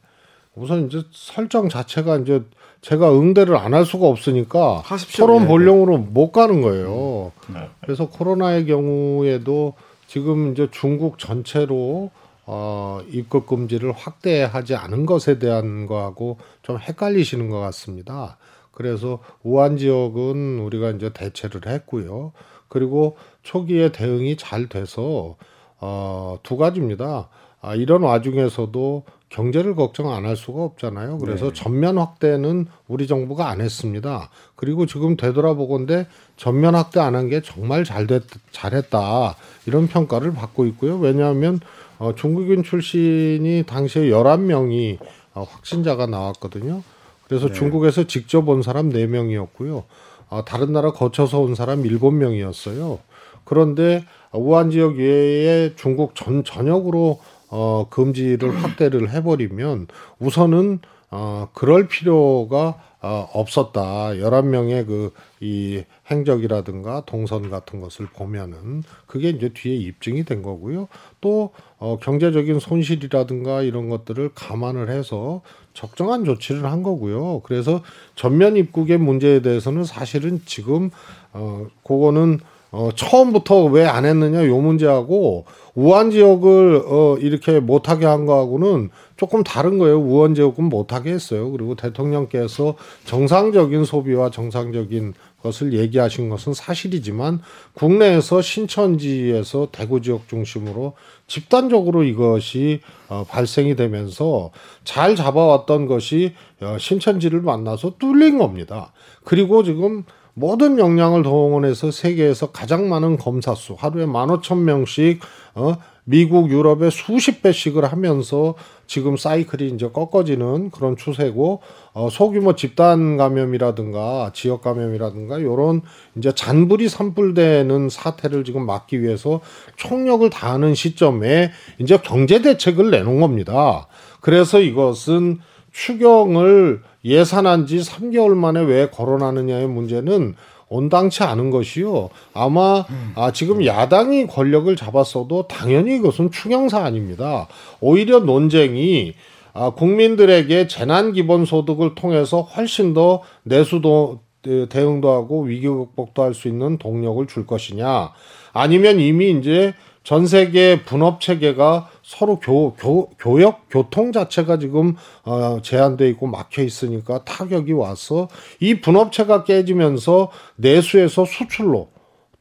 우선 이제 설정 자체가 이제 제가 응대를 안 할 수가 없으니까 하십시오. 토론 예. 본령으로 못 가는 거예요. 그래서 코로나의 경우에도 지금 이제 중국 전체로 어, 입국 금지를 확대하지 않은 것에 대한 거하고 좀 헷갈리시는 것 같습니다. 그래서 우한 지역은 우리가 이제 대체를 했고요. 그리고 초기에 대응이 잘 돼서 어, 두 가지입니다. 아, 이런 와중에서도 경제를 걱정 안 할 수가 없잖아요. 그래서 전면 확대는 우리 정부가 안 했습니다. 그리고 지금 되돌아보건데 전면 확대 안 한 게 정말 잘 됐, 잘했다. 이런 평가를 받고 있고요. 왜냐하면 어, 중국인 출신이 당시에 11명이 어, 확진자가 나왔거든요. 그래서 중국에서 직접 온 사람 4명이었고요. 어, 다른 나라 거쳐서 온 사람 7명이었어요. 그런데 우한 지역 외에 중국 전 전역으로 어, 금지를 확대를 해버리면 우선은 어, 그럴 필요가 어, 없었다. 11명의 그 이 행적이라든가 동선 같은 것을 보면은 그게 이제 뒤에 입증이 된 거고요. 또 어, 경제적인 손실이라든가 이런 것들을 감안을 해서 적정한 조치를 한 거고요. 그래서 전면 입국의 문제에 대해서는 사실은 지금 어, 그거는 어, 처음부터 왜 안 했느냐 요 문제하고 우한 지역을 어, 이렇게 못하게 한 거하고는 조금 다른 거예요. 우한 지역은 못하게 했어요. 그리고 대통령께서 정상적인 소비와 정상적인 것을 얘기하신 것은 사실이지만 국내에서 신천지에서 대구 지역 중심으로 집단적으로 이것이 어, 발생이 되면서 잘 잡아왔던 것이 어, 신천지를 만나서 뚫린 겁니다. 그리고 지금 모든 역량을 동원해서 세계에서 가장 많은 검사 수 하루에 만 오천 명씩 어 미국 유럽에 수십 배씩을 하면서 지금 사이클이 이제 꺾어지는 그런 추세고 어 소규모 집단 감염이라든가 지역 감염이라든가 요런 이제 잔불이 산불되는 사태를 지금 막기 위해서 총력을 다하는 시점에 이제 경제 대책을 내놓은 겁니다. 그래서 이것은 추경을 예산한 지 3개월 만에 왜 거론하느냐의 문제는 온당치 않은 것이요. 아마 음. 아, 지금 야당이 권력을 잡았어도 당연히 이것은 추경사 아닙니다. 오히려 논쟁이 아, 국민들에게 재난 기본 소득을 통해서 훨씬 더 내수도 대응도 하고 위기 극복도 할 수 있는 동력을 줄 것이냐 아니면 이미 이제 전 세계 분업 체계가 서로 교, 교, 교역, 교통 자체가 지금 어, 제한돼 있고 막혀 있으니까 타격이 와서 이 분업체가 깨지면서 내수에서 수출로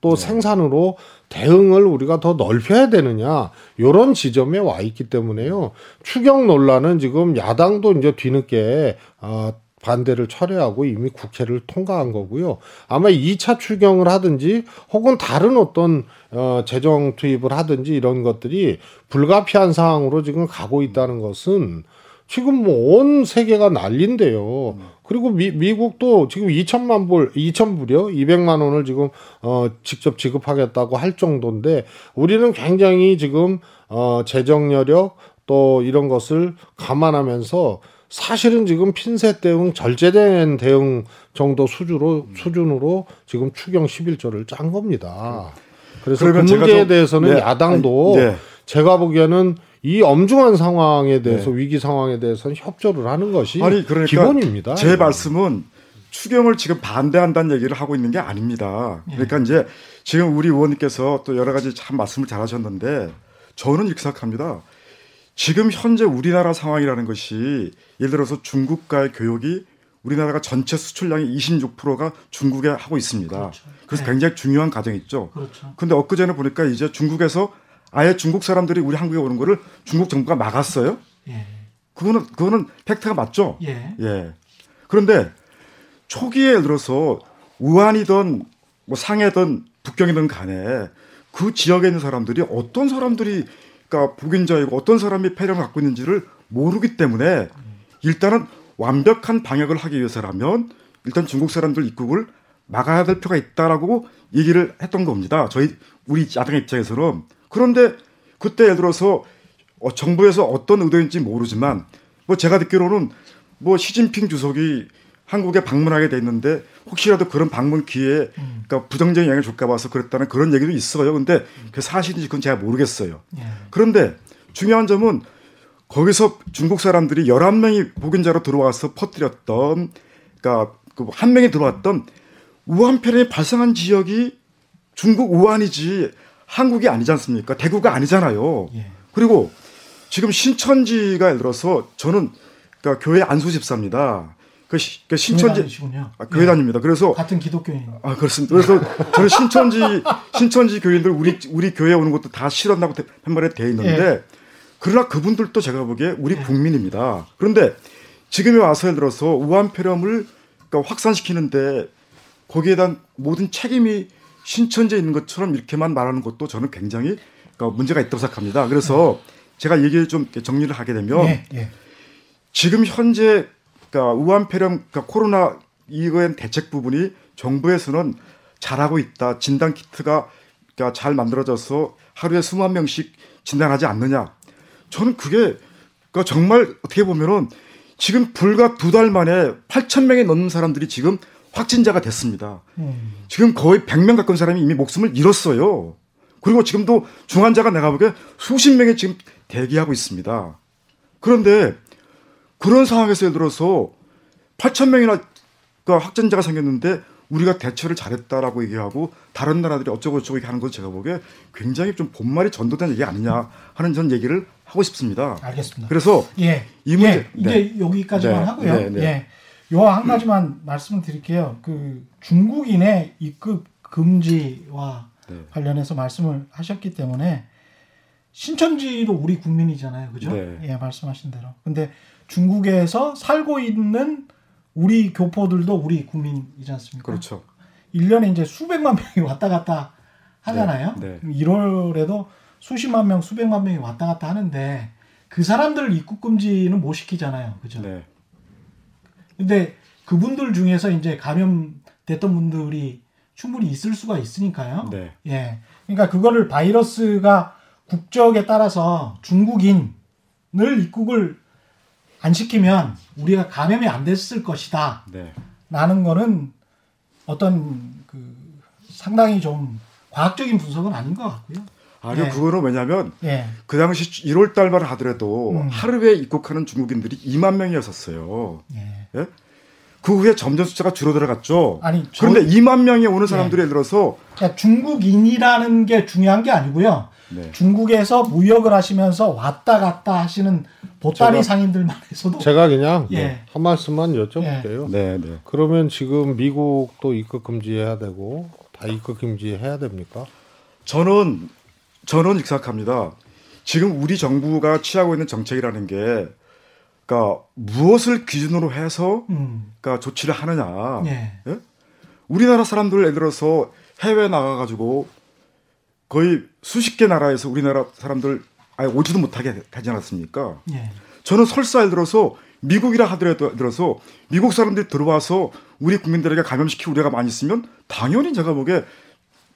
또 네. 생산으로 대응을 우리가 더 넓혀야 되느냐 요런 지점에 와 있기 때문에요 추경 논란은 지금 야당도 이제 뒤늦게 어, 반대를 철회하고 이미 국회를 통과한 거고요. 아마 2차 추경을 하든지 혹은 다른 어떤 어 재정 투입을 하든지 이런 것들이 불가피한 상황으로 지금 가고 있다는 것은 지금 뭐 온 세계가 난린데요. 그리고 미, 미국도 지금 2천만 불, 2천 불이요? 200만 원을 지금 어 직접 지급하겠다고 할 정도인데 우리는 굉장히 지금 어 재정 여력 또 이런 것을 감안하면서 사실은 지금 핀셋 대응 절제된 대응 정도 수준으로 수준으로 지금 추경 11조를 짠 겁니다. 그래서 그 문제에 좀, 대해서는 네, 야당도 아니, 네. 제가 보기에는 이 엄중한 상황에 대해서 네. 위기 상황에 대해서는 협조를 하는 것이 아니, 그러니까 기본입니다. 제 말씀은 추경을 지금 반대한다는 얘기를 하고 있는 게 아닙니다. 그러니까 이제 지금 우리 의원님께서 또 여러 가지 참 말씀을 잘하셨는데 저는 생각합니다. 지금 현재 우리나라 상황이라는 것이 예를 들어서 중국과의 교역이 우리나라가 전체 수출량의 26%가 중국에 하고 있습니다. 그렇죠. 그래서 네. 굉장히 중요한 과정이 있죠. 그렇죠. 근데 엊그제는 보니까 이제 중국에서 아예 중국 사람들이 우리 한국에 오는 거를 중국 정부가 막았어요. 예. 그거는 그거는 팩트가 맞죠. 예. 예. 그런데 초기에 예를 들어서 우한이든 뭐 상해든 북경이든 간에 그 지역에 있는 사람들이 어떤 사람들이 그러니까 복인자이고 어떤 사람이 폐렴을 갖고 있는지를 모르기 때문에 일단은 완벽한 방역을 하기 위해서라면 일단 중국 사람들 입국을 막아야 될 필요가 있다라고 얘기를 했던 겁니다. 저희 우리 야당 입장에서는 그런데 그때 예를 들어서 어, 정부에서 어떤 의도인지 모르지만 뭐 제가 듣기로는 뭐 시진핑 주석이 한국에 방문하게 돼 있는데 혹시라도 그런 방문 기회에 음. 그러니까 부정적인 영향을 줄까 봐서 그랬다는 그런 얘기도 있어요. 근데 그 사실인지 그건 제가 모르겠어요. 예. 그런데 중요한 점은 거기서 중국 사람들이 11명이 복인자로 들어와서 퍼뜨렸던 그러니까 그한 명이 들어왔던 우한 폐렴이 발생한 지역이 중국 우한이지 한국이 아니지 않습니까? 대구가 아니잖아요. 예. 그리고 지금 신천지가 예를 들어서 저는 그러니까 교회 안수 집사입니다. 그, 시, 그 신천지 아, 교회 네. 다닙니다. 그래서 같은 기독교인. 아 그렇습니다. 그래서 저는 신천지 신천지 교인들 우리 우리 교회 오는 것도 다 싫었다고 한 말에 돼 있는데 네. 그러나 그분들도 제가 보기에 우리 네. 국민입니다. 그런데 지금에 와서 예를 들어서 우한 폐렴을 그러니까 확산시키는데 거기에 대한 모든 책임이 신천지에 있는 것처럼 이렇게만 말하는 것도 저는 굉장히 그러니까 문제가 있다고 생각합니다. 그래서 네. 제가 얘기를 좀 정리를 하게 되면 네, 네. 지금 현재 그러니까 우한 폐렴, 그러니까 코로나 이거엔 대책 부분이 정부에서는 잘하고 있다. 진단 키트가 그러니까 잘 만들어져서 하루에 수만 명씩 진단하지 않느냐. 저는 그게 그러니까 정말 어떻게 보면은 지금 불과 두 달 만에 8천 명이 넘는 사람들이 지금 확진자가 됐습니다. 음. 지금 거의 100명 가까운 사람이 이미 목숨을 잃었어요. 그리고 지금도 중환자가 내가 보기에 수십 명이 지금 대기하고 있습니다. 그런데 그런 상황에서 예를 들어서 8천 명이나 그 확진자가 생겼는데 우리가 대처를 잘했다라고 얘기하고 다른 나라들이 어쩌고 저쩌고 얘기하는 건 제가 보기에 굉장히 좀 본말이 전도된 얘기 아니냐 하는 전 얘기를 하고 싶습니다. 알겠습니다. 그래서 예, 이 문제 예, 이제 네. 여기까지만 네. 하고요. 네. 네. 예, 요한 가지만 말씀을 드릴게요. 그 중국인의 입국 금지와 네. 관련해서 말씀을 하셨기 때문에 신천지도 우리 국민이잖아요. 그죠? 네. 예, 말씀하신 대로. 근데 중국에서 살고 있는 우리 교포들도 우리 국민이지 않습니까? 그렇죠. 1년에 이제 수백만 명이 왔다 갔다 하잖아요. 네. 네. 1월에도 수십만 명, 수백만 명이 왔다 갔다 하는데 그 사람들 입국 금지는 못 시키잖아요. 그죠? 네. 근데 그분들 중에서 이제 감염됐던 분들이 충분히 있을 수가 있으니까요. 네. 예. 그러니까 그거를 바이러스가 국적에 따라서 중국인을 입국을 안 시키면 우리가 감염이 안 됐을 것이다. 네. 라는 거는 어떤 그 상당히 좀 과학적인 분석은 아닌 것 같고요. 아니요, 네. 그거는 왜냐하면 네. 그 당시 1월 달만 하더라도 음. 하루에 입국하는 중국인들이 2만 명이었었어요. 네. 예? 그 후에 점점 숫자가 줄어들어갔죠. 아니, 저... 그런데 2만 명이 오는 사람들이 예를 들어서 그러니까 중국인이라는 게 중요한 게 아니고요. 네. 중국에서 무역을 하시면서 왔다 갔다 하시는 보따리 제가, 상인들만 해서도 제가 그냥 예. 한 말씀만 여쭤볼게요. 예. 네, 네. 그러면 지금 미국도 입국 금지해야 되고 다 입국 금지해야 됩니까? 저는 저는 생각합니다. 지금 우리 정부가 취하고 있는 정책이라는 게 그러니까 무엇을 기준으로 해서 음. 그러니까 조치를 하느냐. 예. 예? 우리나라 사람들 예를 들어서 해외 나가 가지고 거의 수십 개 나라에서 우리나라 사람들 아예 오지도 못하게 하지 않았습니까? 예. 저는 설사 예를 들어서 미국이라 하더라도 들어서 미국 사람들이 들어와서 우리 국민들에게 감염시키고 우리가 많이 있으면 당연히 제가 보기에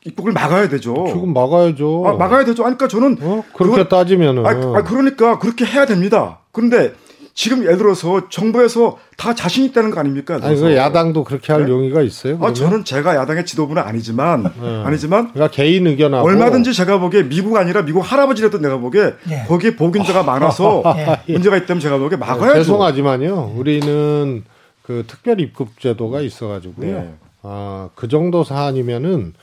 입국을 막아야 되죠. 지금 막아야죠. 아, 막아야 되죠. 아니, 그러니까 저는 어? 그렇게 그건, 따지면은 아, 아, 그러니까 그렇게 해야 됩니다. 그런데 지금 예를 들어서 정부에서 다 자신 있다는 거 아닙니까? 아니, 그 야당도 그렇게 할 네? 용의가 있어요? 아, 저는 제가 야당의 지도부는 아니지만, 네. 아니지만. 그러니까 개인 의견하고. 얼마든지 제가 보기에 미국 아니라 미국 할아버지라도 내가 보기에 예. 거기에 복인자가 많아서 예. 문제가 있다면 제가 보기에 막아야죠. 네, 죄송하지만요. 우리는 그 특별 입국 제도가 있어가지고요. 네. 아, 그 정도 사안이면은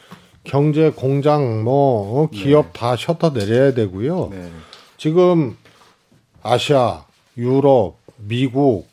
경제 공장 뭐 어, 기업 네. 다 셔터 내려야 되고요. 네. 지금 아시아 유럽, 미국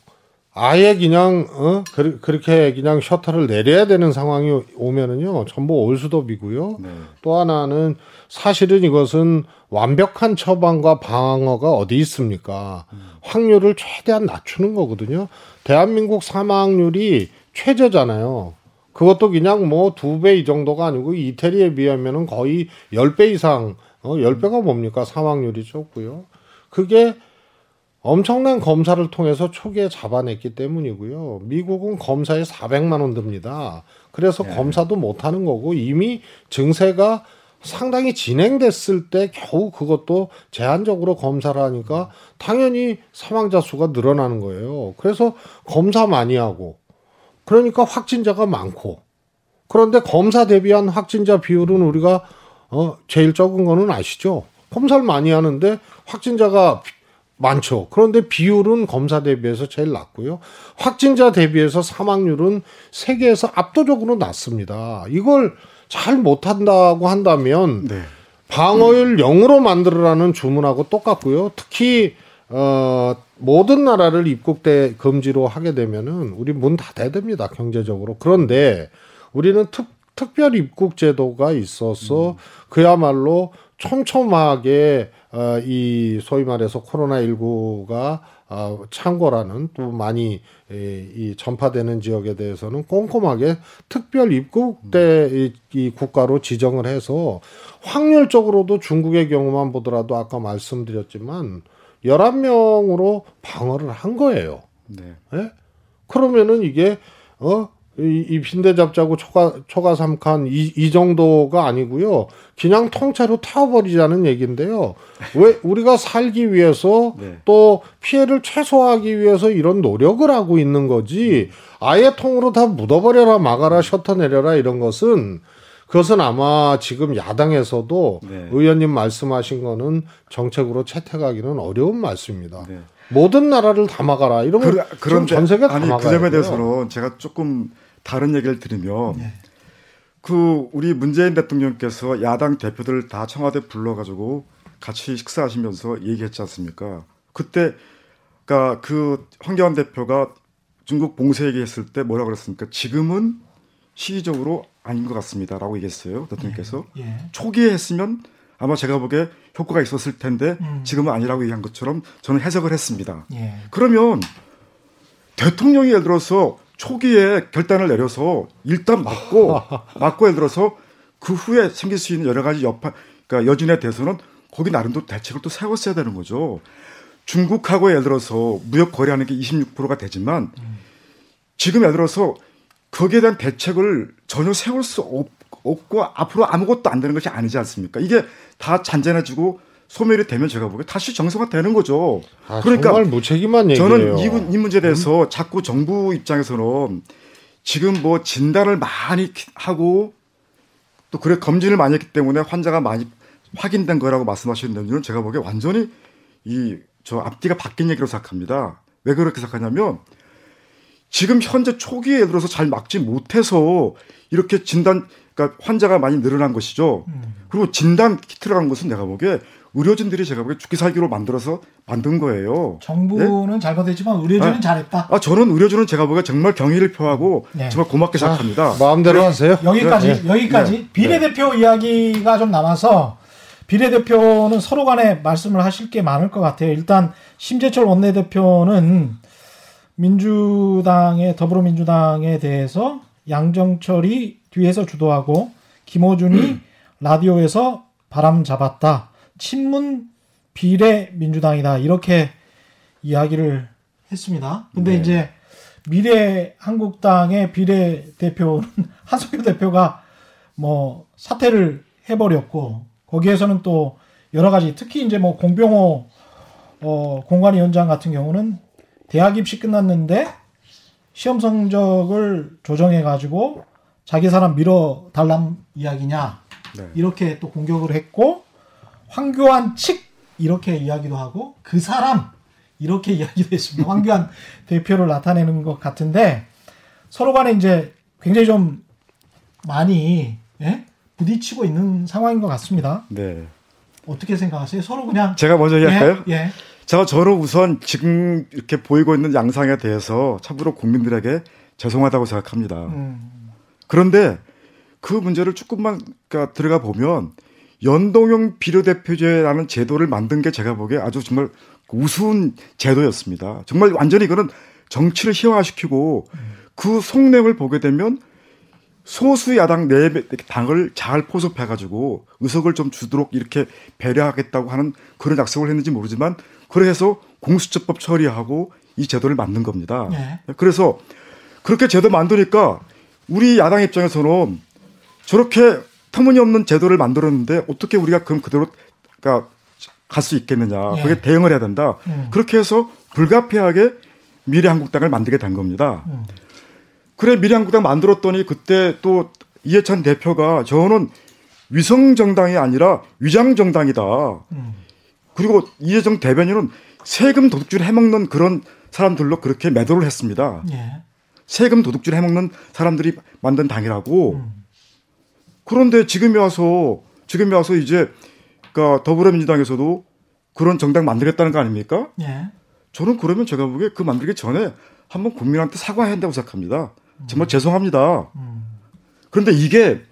아예 그냥 어 그, 그렇게 그냥 셔터를 내려야 되는 상황이 오면은요 전부 올수도비고요. 네. 또 하나는 사실은 이것은 완벽한 처방과 방어가 어디 있습니까? 음. 확률을 최대한 낮추는 거거든요. 대한민국 사망률이 최저잖아요. 그것도 그냥 뭐 두 배 이 정도가 아니고 이태리에 비하면은 거의 열 배 이상 어 10배가 뭡니까? 사망률이 적고요. 그게 엄청난 검사를 통해서 초기에 잡아냈기 때문이고요. 미국은 검사에 400만 원 듭니다. 그래서 네. 검사도 못 하는 거고 이미 증세가 상당히 진행됐을 때 겨우 그것도 제한적으로 검사를 하니까 당연히 사망자 수가 늘어나는 거예요. 그래서 검사 많이 하고 그러니까 확진자가 많고 그런데 검사 대비한 확진자 비율은 우리가 어 제일 적은 거는 아시죠? 검사를 많이 하는데 확진자가 많죠. 그런데 비율은 검사 대비해서 제일 낮고요. 확진자 대비해서 사망률은 세계에서 압도적으로 낮습니다. 이걸 잘 못한다고 한다면 네. 방어율 0으로 만들어라는 주문하고 똑같고요. 특히 어 모든 나라를 입국 대 금지로 하게 되면은 우리 문 닫아야 됩니다. 경제적으로. 그런데 우리는 특 특별 입국 제도가 있어서 음. 그야말로 촘촘하게 어, 이 소위 말해서 코로나 19가 어, 창고라는 또 많이 에, 이 전파되는 지역에 대해서는 꼼꼼하게 특별 입국대 이, 이 국가로 지정을 해서 확률적으로도 중국의 경우만 보더라도 아까 말씀드렸지만 11명으로 방어를 한 거예요. 네. 예? 그러면은 이게 어 이, 이 빈대 잡자고 초가 초가 삼칸 이, 이 정도가 아니고요. 그냥 통째로 태워버리자는 얘기인데요. 왜 우리가 살기 위해서 네. 또 피해를 최소화하기 위해서 이런 노력을 하고 있는 거지. 아예 통으로 다 묻어버려라 막아라 셔터 내려라 이런 것은 그것은 아마 지금 야당에서도 네. 의원님 말씀하신 거는 정책으로 채택하기는 어려운 말씀입니다. 네. 모든 나라를 다 막아라. 이러면 그, 그런 전 세계 다 아니 그 점에 대해서는 제가 조금 다른 얘기를 드리면 네. 그 우리 문재인 대통령께서 야당 대표들 다 청와대 불러가지고 같이 식사하시면서 얘기했지 않습니까? 그때 그러니까 그 황교안 대표가 중국 봉쇄 얘기했을 때 뭐라 그랬습니까? 지금은 시기적으로 아닌 것 같습니다라고 얘기했어요 대통령께서 예, 예. 초기에 했으면 아마 제가 보기에 효과가 있었을 텐데 음. 지금은 아니라고 얘기한 것처럼 저는 해석을 했습니다. 예. 그러면 대통령이 예를 들어서 초기에 결단을 내려서 일단 맞고 맞고 예를 들어서 그 후에 생길 수 있는 여러 가지 여파 그러니까 여진에 대해서는 거기 나름대로 대책을 또 세웠어야 되는 거죠. 중국하고 예를 들어서 무역 거래하는 게 26%가 되지만 지금 예를 들어서 거기에 대한 대책을 전혀 세울 수 없, 고 앞으로 아무것도 안 되는 것이 아니지 않습니까? 이게 다 잔잔해지고 소멸이 되면 제가 보기에 다시 정상화 되는 거죠. 아, 그러니까 정말 무책임한 얘기예요. 저는 이, 이 문제에 대해서 음? 자꾸 정부 입장에서는 지금 뭐 진단을 많이 하고 또 그래 검진을 많이 했기 때문에 환자가 많이 확인된 거라고 말씀하시는 데는 제가 보기에 완전히 이 저 앞뒤가 바뀐 얘기로 생각합니다. 왜 그렇게 생각하냐면 지금 현재 초기에 예를 들어서 잘 막지 못해서 이렇게 진단 그러니까 환자가 많이 늘어난 것이죠. 음. 그리고 진단 키트를 간 것은 내가 보기에 의료진들이 제가 보기에 죽기 살기로 만들어서 만든 거예요. 정부는 네? 잘못했지만 의료진은 아, 잘했다. 아 저는 의료진은 제가 보기에 정말 경의를 표하고 네. 정말 고맙게 생각합니다. 아, 마음대로 네. 하세요. 여기까지 네. 여기까지 네. 비례대표 이야기가 좀 남아서 비례대표는 서로 간에 말씀을 하실 게 많을 것 같아요. 일단 심재철 원내대표는 민주당의 더불어민주당에 대해서 양정철이 뒤에서 주도하고 김호준이 라디오에서 바람 잡았다. 친문 비례 민주당이다. 이렇게 이야기를 했습니다. 근데 네. 이제 미래 한국당의 비례 대표는 한석규 대표가 뭐 사퇴를 해버렸고 거기에서는 또 여러 가지 특히 이제 뭐 공병호 어, 공관위원장 같은 경우는 대학 입시 끝났는데 시험 성적을 조정해 가지고 자기 사람 밀어 달란 이야기냐 네. 이렇게 또 공격을 했고 황교안 측 이렇게 이야기도 하고 그 사람 이렇게 이야기도 했습니다. 황교안 대표를 나타내는 것 같은데 서로 간에 이제 굉장히 좀 많이 예? 부딪히고 있는 상황인 것 같습니다. 네. 어떻게 생각하세요? 서로 그냥 제가 먼저 이야기할까요? 예. 예. 자, 저는 우선 지금 이렇게 보이고 있는 양상에 대해서 참으로 국민들에게 죄송하다고 생각합니다. 음. 그런데 그 문제를 조금만 그러니까 들어가 보면 연동형 비례대표제라는 제도를 만든 게 제가 보기에 아주 정말 우스운 제도였습니다. 정말 완전히 이거는 정치를 희화화시키고 그 속내를 보게 되면 소수 야당 네 당을 잘 포섭해가지고 의석을 좀 주도록 이렇게 배려하겠다고 하는 그런 약속을 했는지 모르지만 그래서 공수처법 처리하고 이 제도를 만든 겁니다. 네. 그래서 그렇게 제도 만드니까 우리 야당 입장에서는 저렇게 터무니없는 제도를 만들었는데 어떻게 우리가 그럼 그대로 그러니까 갈 수 있겠느냐. 네. 그게 대응을 해야 된다. 음. 그렇게 해서 불가피하게 미래한국당을 만들게 된 겁니다. 음. 그래 미래한국당 만들었더니 그때 또 이해찬 대표가 저는 위성 정당이 아니라 위장 정당이다. 음. 그리고 이해정 대변인은 세금 도둑질 해먹는 그런 사람들로 그렇게 매도를 했습니다. 예. 세금 도둑질 해먹는 사람들이 만든 당이라고. 음. 그런데 지금에 와서 지금에 와서 이제 그러니까 더불어민주당에서도 그런 정당 만들겠다는 거 아닙니까? 예. 저는 그러면 제가 보기에 그 만들기 전에 한번 국민한테 사과해야 한다고 생각합니다. 정말 음. 죄송합니다. 음. 그런데 이게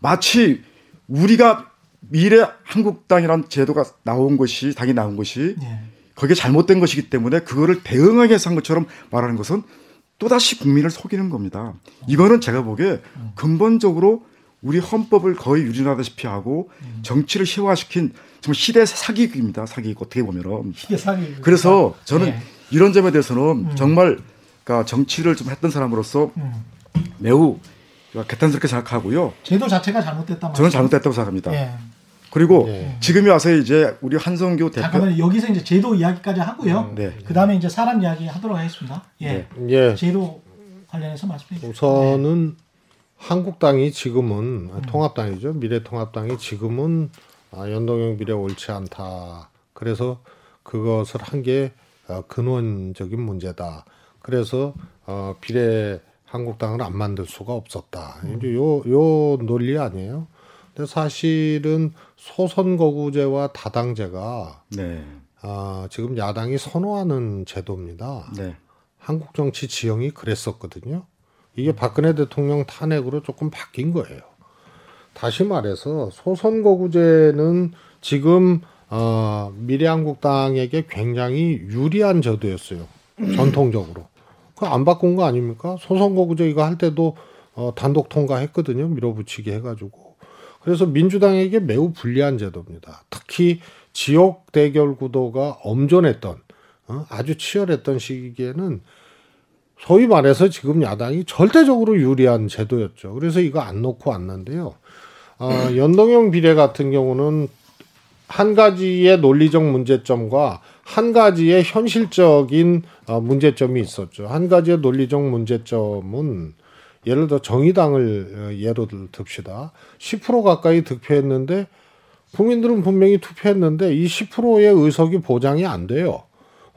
마치 우리가 미래 한국당이라는 제도가 나온 것이 당이 나온 것이 예. 거기에 잘못된 것이기 때문에 그거를 대응하기 위해서 한 것처럼 말하는 것은 또다시 국민을 속이는 겁니다. 이거는 제가 보기에 음. 근본적으로 우리 헌법을 거의 유린하다시피 하고 음. 정치를 희화시킨 정말 시대 사기입니다. 사기고 어떻게 보면은. 시대 사기. 그래서 저는 네. 이런 점에 대해서는 음. 정말 그러니까 정치를 좀 했던 사람으로서 음. 매우 개탄스럽게 생각하고요. 제도 자체가 잘못됐다. 저는 잘못됐다고 생각합니다. 예. 그리고 예. 지금이 와서 이제 우리 한성규 대표 잠깐만 여기서 이제 제도 이야기까지 하고요. 음, 네. 그다음에 이제 사람 이야기 하도록 하겠습니다. 예. 네. 예. 제도 관련해서 말씀해 주세요. 우선은 네. 한국당이 지금은 음. 통합당이죠. 미래통합당이 지금은 아, 연동형 비례 옳지 않다. 그래서 그것을 한게 어, 근원적인 문제다. 그래서 어, 비례 한국당을 안 만들 수가 없었다. 음. 이제 요, 요 논리 아니에요. 근데 사실은 소선거구제와 다당제가 네. 아, 지금 야당이 선호하는 제도입니다. 네. 한국 정치 지형이 그랬었거든요. 이게 박근혜 대통령 탄핵으로 조금 바뀐 거예요. 다시 말해서 소선거구제는 지금 어, 미래한국당에게 굉장히 유리한 제도였어요. 전통적으로. 그 안 바꾼 거 아닙니까? 소선거구제 이거 할 때도 어, 단독 통과했거든요. 밀어붙이기 해가지고. 그래서 민주당에게 매우 불리한 제도입니다. 특히 지역 대결 구도가 엄존했던 어, 아주 치열했던 시기에는 소위 말해서 지금 야당이 절대적으로 유리한 제도였죠. 그래서 이거 안 놓고 왔는데요. 어, 연동형 비례 같은 경우는 한 가지의 논리적 문제점과 한 가지의 현실적인 어, 문제점이 있었죠. 한 가지의 논리적 문제점은 예를 들어 정의당을 어, 예로 듭시다. 10% 가까이 득표했는데 국민들은 분명히 투표했는데 이 10%의 의석이 보장이 안 돼요.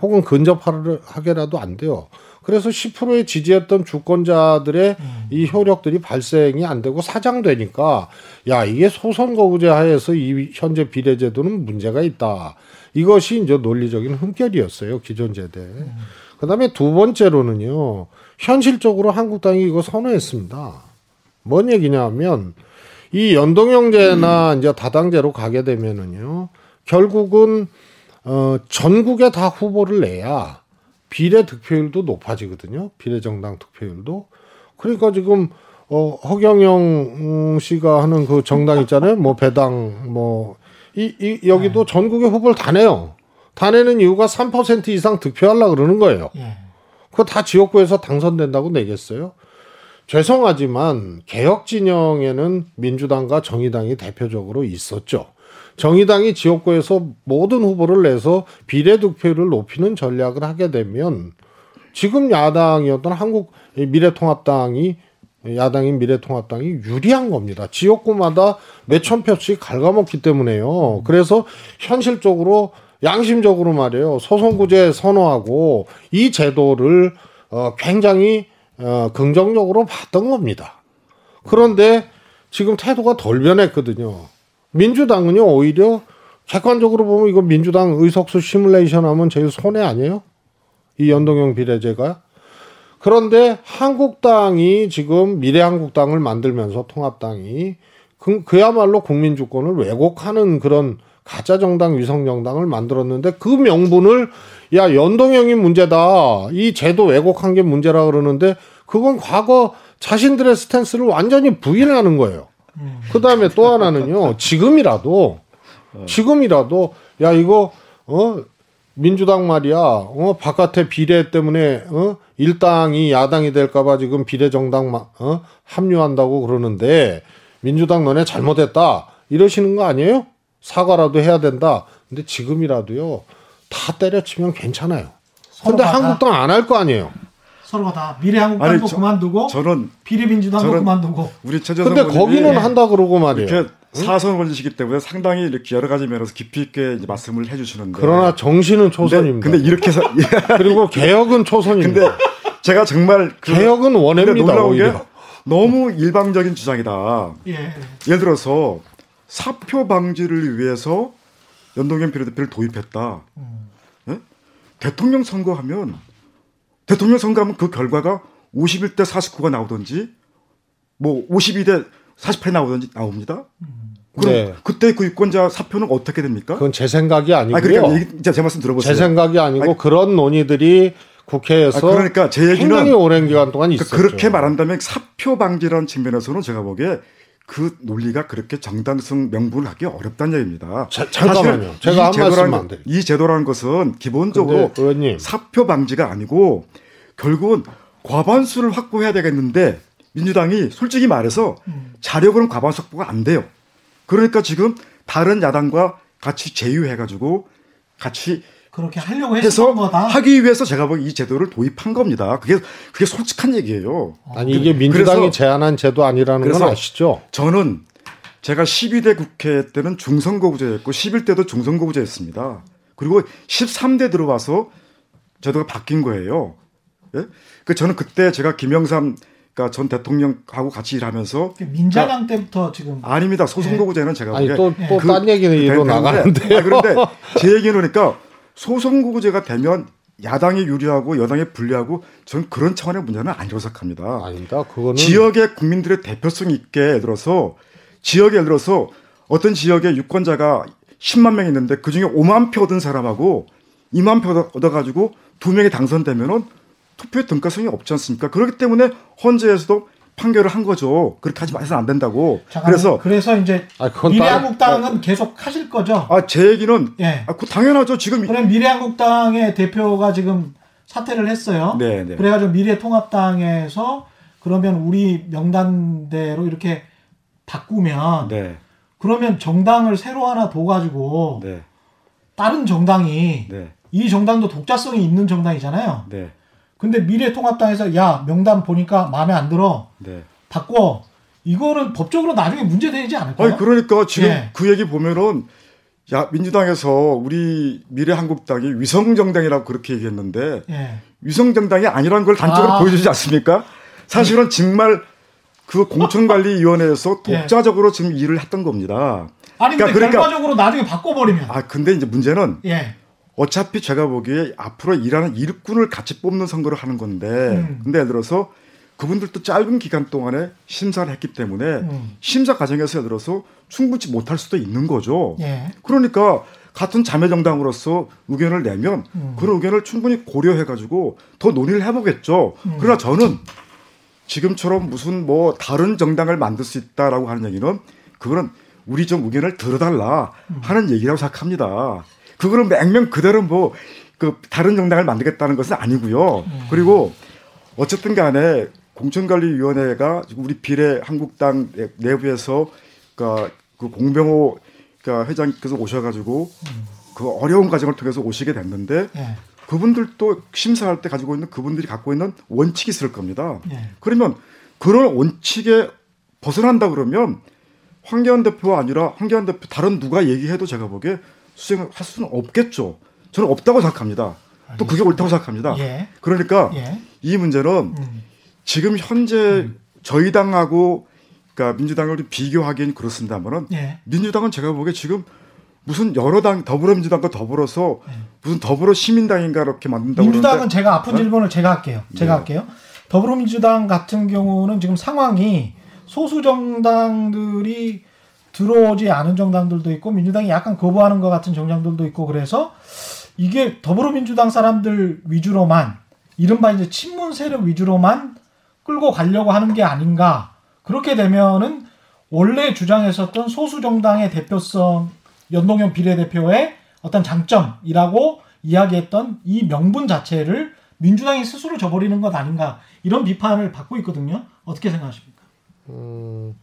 혹은 근접하게라도 안 돼요. 그래서 10%의 지지했던 주권자들의 음. 이 효력들이 발생이 안 되고 사장되니까 야 이게 소선거구제 하에서 이 현재 비례제도는 문제가 있다. 이것이 이제 논리적인 흠결이었어요 기존 제대. 음. 그다음에 두 번째로는요 현실적으로 한국당이 이거 선호했습니다. 뭔 얘기냐면 이 연동형제나 음. 이제 다당제로 가게 되면은요 결국은 어 전국에 다 후보를 내야 비례 득표율도 높아지거든요. 비례 정당 득표율도. 그러니까 지금 어 허경영 씨가 하는 그 정당 있잖아요. 뭐 배당 뭐 이 이 여기도 네. 전국의 후보를 다 내요. 다 내는 이유가 3% 이상 득표하려 그러는 거예요. 네. 그거 다 지역구에서 당선된다고 내겠어요? 죄송하지만 개혁 진영에는 민주당과 정의당이 대표적으로 있었죠. 정의당이 지역구에서 모든 후보를 내서 비례 득표율을 높이는 전략을 하게 되면 지금 야당이었던 한국 미래통합당이 야당인 미래통합당이 유리한 겁니다. 지역구마다 몇천 표씩 갉아먹기 때문에요. 그래서 현실적으로 양심적으로 말이에요. 소선구제 선호하고 이 제도를 어 굉장히 어 긍정적으로 봤던 겁니다. 그런데 지금 태도가 덜 변했거든요. 민주당은요 오히려 객관적으로 보면 이거 민주당 의석수 시뮬레이션 하면 제일 손해 아니에요? 이 연동형 비례제가. 그런데 한국당이 지금 미래한국당을 만들면서 통합당이 그, 그야말로 국민주권을 왜곡하는 그런 가짜 정당 위성 정당을 만들었는데 그 명분을 야 연동형이 문제다 이 제도 왜곡한 게 문제라 그러는데 그건 과거 자신들의 스탠스를 완전히 부인하는 거예요. 그 다음에 또 하나는요, 지금이라도, 지금이라도, 야, 이거, 어, 민주당 말이야, 어, 바깥에 비례 때문에, 어, 일당이 야당이 될까봐 지금 비례정당, 어, 합류한다고 그러는데, 민주당 너네 잘못했다. 이러시는 거 아니에요? 사과라도 해야 된다. 근데 지금이라도요, 다 때려치면 괜찮아요. 근데 한국당 안 할 거 아니에요. 서로가 다 미래한국당도 저, 그만두고 저는 비례민주당도 저는 그만두고 우리 최재성 근데 거기는 예. 한다 그러고 말이에요. 이렇게 사선 걸리시기 때문에 상당히 이렇게 여러 가지 면에서 깊이 있게 말씀을 해주시는데 그러나 정신은 초선입니다. 근데, 근데 이렇게 해서 그리고 개혁은 초선입니다. 근데 제가 정말 그 개혁은 원해입니다. 놀라운 게 너무 일방적인 주장이다. 예. 예를 들어서 사표 방지를 위해서 연동형 비례대표를 도입했다. 음. 예? 대통령 선거하면 대통령 선거하면 그 결과가 51대 49가 나오든지 뭐 52대 48 나오든지 나옵니다. 그럼 네. 그때 그 유권자 사표는 어떻게 됩니까? 그건 제 생각이 아니고요. 아, 그러니까 이제 제 말씀 들어보세요. 제 생각이 아니고 아니, 그런 논의들이 국회에서 아, 그러니까 제 얘기는 굉장히 오랜 기간 동안 그러니까 있었죠. 그렇게 말한다면 사표 방지라는 측면에서는 제가 보기에 그 논리가 그렇게 정당성 명분을 하기 어렵다는 얘기입니다. 자, 잠깐만요. 제가 한 말씀만 드릴게요. 이 제도라는 것은 기본적으로 사표 방지가 아니고 결국은 과반수를 확보해야 되겠는데 민주당이 솔직히 말해서 자력으로는 과반수 확보가 안 돼요. 그러니까 지금 다른 야당과 같이 제휴해가지고 같이 그렇게 하려고 해서 거다. 하기 위해서 제가 보기 이 제도를 도입한 겁니다. 그게 그게 솔직한 얘기예요. 아니 이게 민주당이 제안한 제도 아니라는 건 아시죠? 저는 제가 12대 국회 때는 중선거구제였고 11대도 중선거구제였습니다. 그리고 13대 들어와서 제도가 바뀐 거예요. 예? 그 저는 그때 제가 김영삼 그러니까 전 대통령하고 같이 일하면서 민자당 그러니까 때부터 지금 아닙니다 소송구제는 제가 아니 또또딴 그, 얘기는 이로 나가는데 아, 그런데 제 얘기는 그러니까 소송구제가 되면 야당이 유리하고 여당이 불리하고 저는 그런 차원의 문제는 아니라고 생각합니다. 아닙니다. 그거는 지역의 국민들의 대표성 있게 예를 들어서 지역에 예를 들어서 어떤 지역에 유권자가 10만 명 있는데 그 중에 5만 표 얻은 사람하고 2만 표 얻어가지고 두 명이 당선되면은 투표의 등가성이 없지 않습니까? 그렇기 때문에 헌재에서도 판결을 한 거죠. 그렇게 하지 마서 안 된다고. 잠깐만, 그래서 그래서 이제 아, 미래한국당은 아, 계속 하실 거죠. 아 제 얘기는 예. 아, 그 당연하죠. 지금 그럼 미래한국당의 대표가 지금 사퇴를 했어요. 네, 네. 그래가지고 미래통합당에서 그러면 우리 명단대로 이렇게 바꾸면 네. 그러면 정당을 새로 하나 둬가지고 네. 다른 정당이 네. 이 정당도 독자성이 있는 정당이잖아요. 네. 근데 미래통합당에서 야 명단 보니까 마음에 안 들어 네. 바꿔 이거는 법적으로 나중에 문제 되지 않을까요? 아니 그러니까 지금 예. 그 얘기 보면은 야 민주당에서 우리 미래한국당이 위성정당이라고 그렇게 얘기했는데 예. 위성정당이 아니라는 걸 단적으로 아. 보여주지 않습니까? 사실은 정말 그 공천관리위원회에서 예. 독자적으로 예. 지금 일을 했던 겁니다. 아니 그러니까, 그러니까 결과적으로 나중에 바꿔버리면 아 근데 이제 문제는 예. 어차피 제가 보기에 앞으로 일하는 일꾼을 같이 뽑는 선거를 하는 건데 음. 근데 예를 들어서 그분들도 짧은 기간 동안에 심사를 했기 때문에 음. 심사 과정에서 예를 들어서 충분치 못할 수도 있는 거죠. 예. 그러니까 같은 자매 정당으로서 의견을 내면 음. 그런 의견을 충분히 고려해 가지고 더 논의를 해보겠죠. 음. 그러나 저는 지금처럼 무슨 뭐 다른 정당을 만들 수 있다라고 하는 얘기는 그거는 우리 좀 의견을 들어달라 음. 하는 얘기라고 생각합니다. 그거는 맹명 그대로 뭐 그 다른 정당을 만들겠다는 것은 아니고요. 음. 그리고 어쨌든 간에 공천관리위원회가 우리 비례 한국당 내부에서 그러니까 그 공병호 그러니까 회장께서 오셔가지고 음. 그 어려운 과정을 통해서 오시게 됐는데 네. 그분들도 심사할 때 가지고 있는 그분들이 갖고 있는 원칙이 있을 겁니다. 네. 그러면 그런 원칙에 벗어난다 그러면 황교안 대표가 아니라 황교안 대표 다른 누가 얘기해도 제가 보기에 수행할 수는 없겠죠. 저는 없다고 생각합니다. 알겠습니다. 또 그게 옳다고 생각합니다. 예. 그러니까 예. 이 문제는 음. 지금 현재 음. 저희 당하고 그러니까 민주당을 비교하기엔 그렇습니다만은 예. 민주당은 제가 보기에 지금 무슨 여러 당 더불어민주당과 더불어서 예. 무슨 더불어 시민당인가 이렇게 만든다고 민주당은 그러는데, 제가 아픈 어? 질문을 제가 할게요. 제가 네. 할게요. 더불어민주당 같은 경우는 지금 상황이 소수 정당들이 들어오지 않은 정당들도 있고 민주당이 약간 거부하는 것 같은 정당들도 있고 그래서 이게 더불어민주당 사람들 위주로만 이른바 이제 친문 세력 위주로만 끌고 가려고 하는 게 아닌가 그렇게 되면은 원래 주장했었던 소수 정당의 대표성 연동형 비례대표의 어떤 장점이라고 이야기했던 이 명분 자체를 민주당이 스스로 저버리는 것 아닌가 이런 비판을 받고 있거든요. 어떻게 생각하십니까? 음,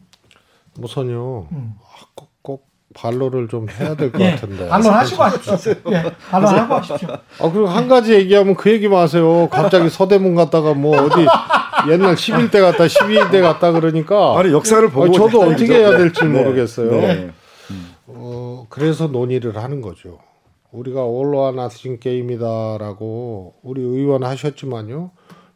우선요. 음. 아, 꼭, 꼭 반론을 좀 해야 될것 예, 같은데. 반론하시고 하십시오. 예, 반론하고 하십시오. 아, 그리고 한 가지 얘기하면 그 얘기만 하세요. 갑자기 서대문 갔다가 뭐 어디 옛날 11대 갔다 12대 갔다 그러니까. 아니, 역사를 보고. 아 저도 어떻게 해야 될지 네. 모르겠어요. 네. 어, 그래서 논의를 하는 거죠. 우리가 올로와 나스진 게임이다라고 우리 의원 하셨지만요.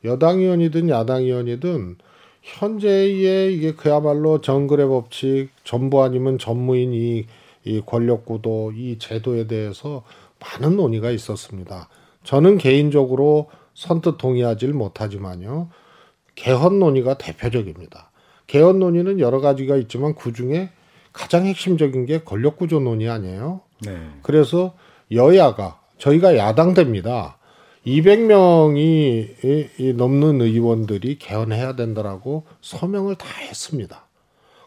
여당 의원이든 야당 의원이든 현재의 이게 그야말로 정글의 법칙, 전부 아니면 전무인 이, 이 권력 구도, 이 제도에 대해서 많은 논의가 있었습니다. 저는 개인적으로 선뜻 동의하지를 못하지만요. 개헌 논의가 대표적입니다. 개헌 논의는 여러 가지가 있지만 그 중에 가장 핵심적인 게 권력 구조 논의 아니에요. 네. 그래서 여야가 저희가 야당됩니다. 200명이 넘는 의원들이 개헌해야 된다라고 서명을 다 했습니다.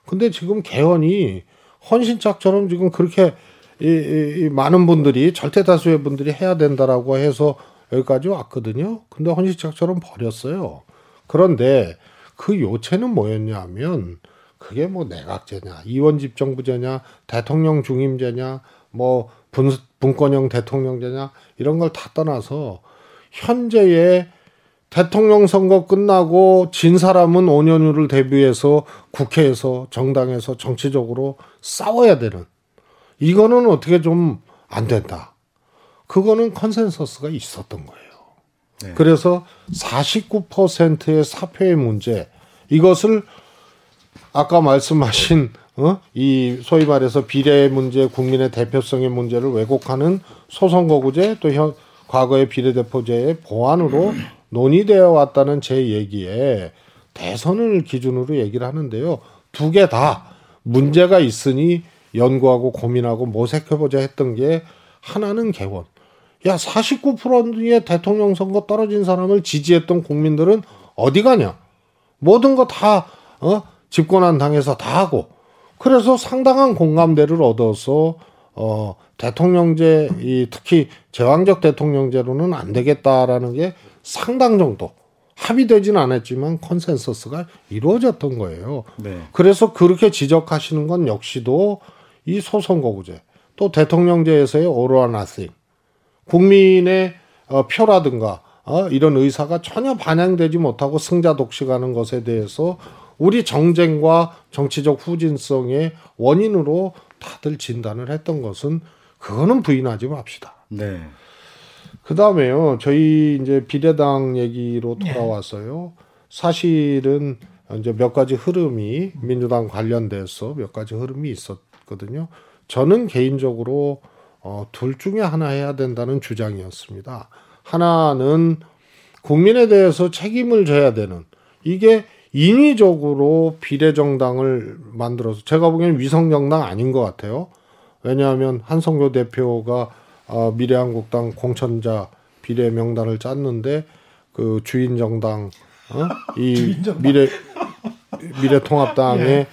근데 지금 개헌이 헌신짝처럼 지금 그렇게 이, 이, 이 많은 분들이 절대 다수의 분들이 해야 된다라고 해서 여기까지 왔거든요. 근데 헌신짝처럼 버렸어요. 그런데 그 요체는 뭐였냐면 그게 뭐 내각제냐, 이원집 정부제냐, 대통령 중임제냐, 뭐 분, 분권형 대통령제냐 이런 걸 다 떠나서 현재의 대통령 선거 끝나고 진 사람은 5년 후를 대비해서 국회에서 정당에서 정치적으로 싸워야 되는 이거는 어떻게 좀 안 된다. 그거는 컨센서스가 있었던 거예요. 네. 그래서 49%의 사표의 문제 이것을 아까 말씀하신 어? 이 소위 말해서 비례 문제, 국민의 대표성의 문제를 왜곡하는 소선거구제 또 현, 과거의 비례대표제의 보완으로 논의되어 왔다는 제 얘기에 대선을 기준으로 얘기를 하는데요. 두 개 다 문제가 있으니 연구하고 고민하고 모색해보자 했던 게 하나는 개원. 야, 49%의 대통령 선거 떨어진 사람을 지지했던 국민들은 어디 가냐? 모든 거 다, 어? 집권한 당에서 다 하고. 그래서 상당한 공감대를 얻어서, 어, 대통령제, 이 특히 제왕적 대통령제로는 안 되겠다라는 게 상당 정도 합의되지는 않았지만 컨센서스가 이루어졌던 거예요. 네. 그래서 그렇게 지적하시는 건 역시도 이 소선거구제 또 대통령제에서의 all or nothing 국민의 어, 표라든가 어, 이런 의사가 전혀 반영되지 못하고 승자 독식하는 것에 대해서 우리 정쟁과 정치적 후진성의 원인으로 다들 진단을 했던 것은 그거는 부인하지 맙시다. 네. 그 다음에요. 저희 이제 비례당 얘기로 네. 돌아왔어요. 네. 사실은 이제 몇 가지 흐름이 민주당 관련돼서 몇 가지 흐름이 있었거든요. 저는 개인적으로 어, 둘 중에 하나 해야 된다는 주장이었습니다. 하나는 국민에 대해서 책임을 져야 되는 이게 인위적으로 비례정당을 만들어서 제가 보기에는 위성정당 아닌 것 같아요. 왜냐하면 한성교 대표가 어, 미래한국당 공천자 비례 명단을 짰는데 그 주인 정당 어? 이 미래 미래통합당에서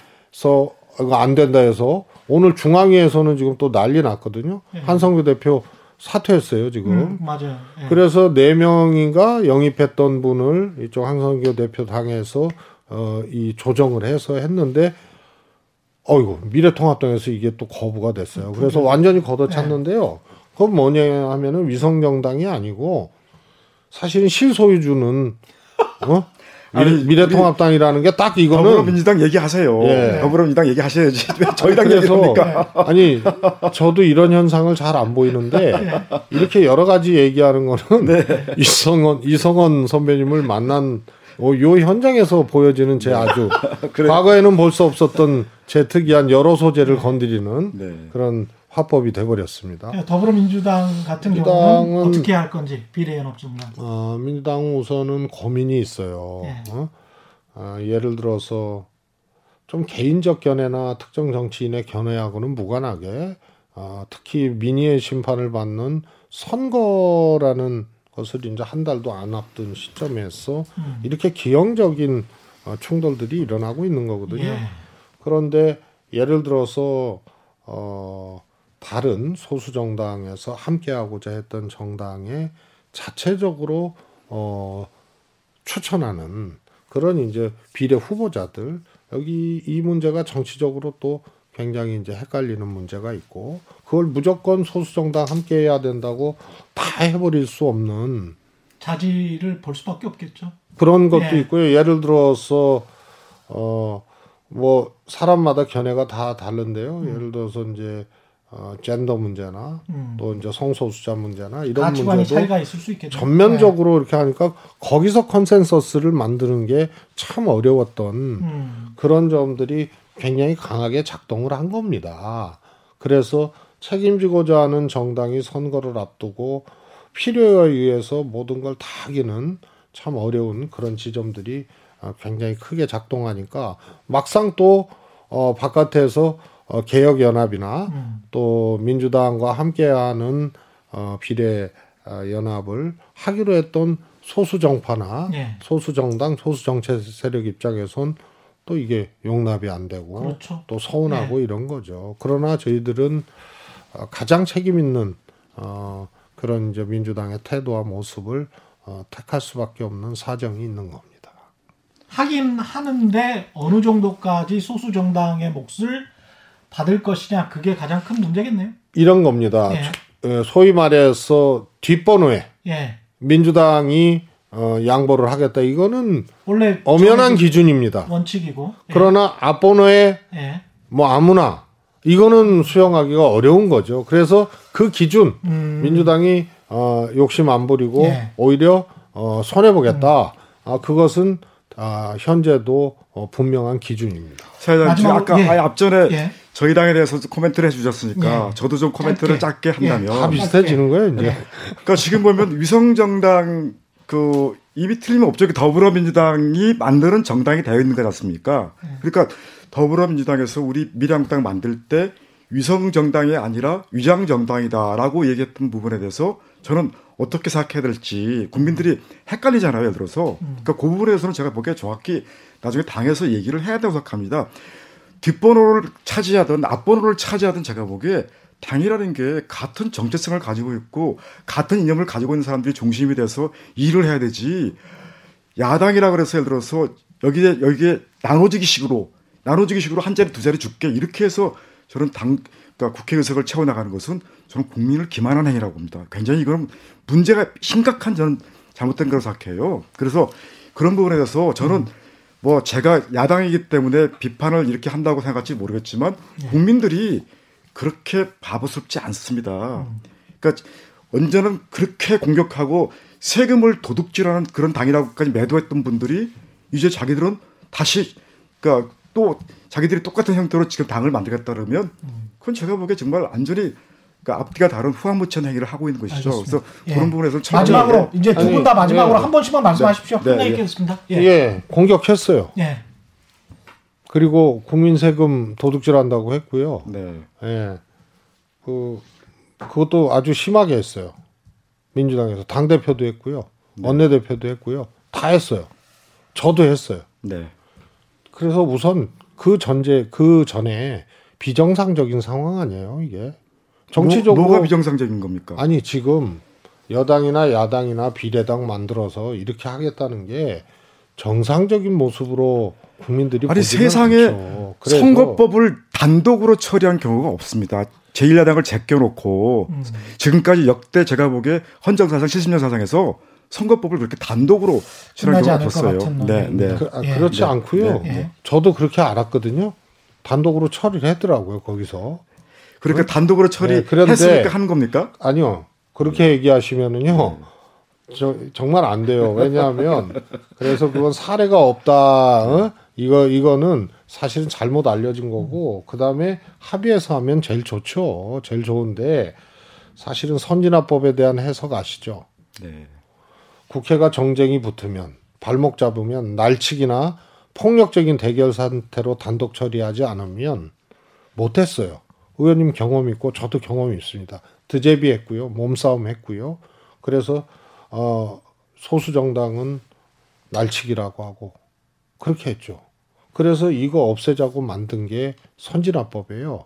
이거 안 된다 해서 오늘 중앙위에서는 지금 또 난리 났거든요. 예. 한성규 대표 사퇴했어요 지금. 음, 맞아요. 예. 그래서 네 명인가 영입했던 분을 이쪽 한성규 대표 당에서 어, 이 조정을 해서 했는데 어이구 미래통합당에서 이게 또 거부가 됐어요. 그래서 완전히 걷어찼는데요. 네. 그건 뭐냐 하면은 위성정당이 아니고 사실은 실소유주는 어 미래, 통합당이라는 게 딱 이거는 더불어민주당 얘기하세요. 예. 더불어민주당 얘기하셔야지. 왜 저희 당 얘기합니까? 아니 저도 이런 현상을 잘 안 보이는데 이렇게 여러 가지 얘기하는 거는 네. 이성원 이성원 선배님을 만난 어, 요 현장에서 보여지는 제 아주. 과거에는 볼 수 없었던 제 특이한 여러 소재를 건드리는 네. 그런 화법이 돼버렸습니다. 네, 더불어민주당 같은 경우는 어떻게 할 건지 비례연합정당. 어, 민주당 우선은 고민이 있어요. 네. 어? 어, 예를 들어서 좀 개인적 견해나 특정 정치인의 견해하고는 무관하게 어, 특히 민의의 심판을 받는 선거라는 것을 이제 한 달도 안 앞둔 시점에서 음. 이렇게 기형적인 어, 충돌들이 일어나고 있는 거거든요. 예. 그런데 예를 들어서 어 다른 소수 정당에서 함께하고자 했던 정당에 자체적으로 어 추천하는 그런 이제 비례 후보자들 여기 이 문제가 정치적으로 또 굉장히 이제 헷갈리는 문제가 있고 그걸 무조건 소수 정당 함께 해야 된다고 다 해버릴 수 없는 자질을 볼 수밖에 없겠죠. 그런 것도 네. 있고요. 예를 들어서 어 뭐 사람마다 견해가 다 다른데요. 음. 예를 들어서 이제 어, 젠더 문제나 음. 또 이제 성소수자 문제나 이런 문제도 전면적으로 네. 이렇게 하니까 거기서 컨센서스를 만드는 게 참 어려웠던 음. 그런 점들이 굉장히 강하게 작동을 한 겁니다. 그래서 책임지고자 하는 정당이 선거를 앞두고 필요에 의해서 모든 걸 다 하기는 참 어려운 그런 지점들이 어, 굉장히 크게 작동하니까 막상 또 어, 바깥에서 어, 개혁연합이나 음. 또 민주당과 함께하는 어, 비례 어, 연합을 하기로 했던 소수 정파나 네. 소수 정당, 소수 정치 세력 입장에선 또 이게 용납이 안 되고 그렇죠. 또 서운하고 네. 이런 거죠. 그러나 저희들은 어, 가장 책임 있는 어, 그런 이제 민주당의 태도와 모습을 어, 택할 수밖에 없는 사정이 있는 겁니다. 하긴 하는데 어느 정도까지 소수 정당의 몫을 받을 것이냐 그게 가장 큰 문제겠네요. 이런 겁니다. 예. 소위 말해서 뒷번호에 예. 민주당이 어, 양보를 하겠다. 이거는 원래 엄연한 기준입니다. 원칙이고. 예. 그러나 앞번호에 예. 뭐 아무나 이거는 수용하기가 어려운 거죠. 그래서 그 기준 음. 민주당이 어, 욕심 안 부리고 예. 오히려 어, 손해 보겠다. 음. 아, 그것은 아, 현재도 어, 분명한 기준입니다. 사회자님 아까 예. 앞전에 예. 저희 당에 대해서 코멘트를 해주셨으니까 예. 저도 좀 코멘트를 짧게, 짧게 한다면 다 비슷해지는 거예요 이제. 네. 그러니까 지금 보면 위성정당 그 입이 틀리면 업적이 더불어민주당이 만드는 정당이 되어 있는 것 같습니까? 그러니까 더불어민주당에서 우리 미래한국당 만들 때 위성 정당이 아니라 위장 정당이다라고 얘기했던 부분에 대해서 저는 어떻게 생각해야 될지 국민들이 헷갈리잖아요. 예를 들어서. 그러니까 그 부분에서는 제가 보기에 정확히 나중에 당에서 얘기를 해야 된다고 생각합니다. 뒷번호를 차지하든 앞번호를 차지하든 제가 보기에 당이라는 게 같은 정체성을 가지고 있고 같은 이념을 가지고 있는 사람들이 중심이 돼서 일을 해야 되지. 야당이라 그래서 예를 들어서 여기에 여기에 나눠지기 식으로 나눠지기 식으로 한 자리 두 자리 줄게 이렇게 해서 저는 당 그러니까 국회 의석을 채워 나가는 것은 저는 국민을 기만한 행위라고 봅니다. 굉장히 이건 문제가 심각한 저는 잘못된 거라고 생각해요. 그래서 그런 부분에 대해서 저는 음. 뭐 제가 야당이기 때문에 비판을 이렇게 한다고 생각할지 모르겠지만 예. 국민들이 그렇게 바보스럽지 않습니다. 음. 그러니까 언제는 그렇게 공격하고 세금을 도둑질하는 그런 당이라고까지 매도했던 분들이 이제 자기들은 다시 그러니까 또 자기들이 똑같은 형태로 지금 당을 만들겠다 그러면 음. 그건 제가 보기에 정말 완전히 그러니까 앞뒤가 다른 후한무천 행위를 하고 있는 것이죠. 알겠습니다. 그래서 예. 그런 부분에서 마지막으로 이제 두 분 다 마지막으로 예. 한 번씩만 말씀하십시오. 네. 끝내겠습니다. 네. 예. 예. 공격했어요. 예. 그리고 국민 세금 도둑질한다고 했고요. 네. 예. 그 그것도 아주 심하게 했어요. 민주당에서 당 대표도 했고요. 네. 원내 대표도 했고요. 다 했어요. 저도 했어요. 네. 그래서 우선 그 전제 그 전에 비정상적인 상황 아니에요 이게 정치적으로 뭐, 가 비정상적인 겁니까? 아니 지금 여당이나 야당이나 비례당 만들어서 이렇게 하겠다는 게 정상적인 모습으로 국민들이 아니 세상에 선거법을 단독으로 처리한 경우가 없습니다. 제1야당을 제껴놓고 음. 지금까지 역대 제가 보기에 헌정사상 70년 사상에서 선거법을 그렇게 단독으로 처리한 경우가 없었어요. 네, 네. 그, 아, 예. 그렇지 네. 않고요. 네. 저도 그렇게 알았거든요. 단독으로 처리를 했더라고요 거기서. 그러니까 그, 단독으로 처리했으니까 네, 하는 겁니까? 아니요. 그렇게 얘기하시면은요. 저, 정말 안 돼요. 왜냐하면 그래서 그건 사례가 없다. 어? 이거 이거는 사실은 잘못 알려진 거고 그 다음에 합의해서 하면 제일 좋죠. 제일 좋은데 사실은 선진화법에 대한 해석 아시죠? 네. 국회가 정쟁이 붙으면 발목 잡으면 날치기나 폭력적인 대결 상태로 단독 처리하지 않으면 못했어요. 의원님 경험 있고 저도 경험이 있습니다. 드제비 했고요. 몸싸움 했고요. 그래서 어 소수 정당은 날치기라고 하고 그렇게 했죠. 그래서 이거 없애자고 만든 게 선진화법이에요.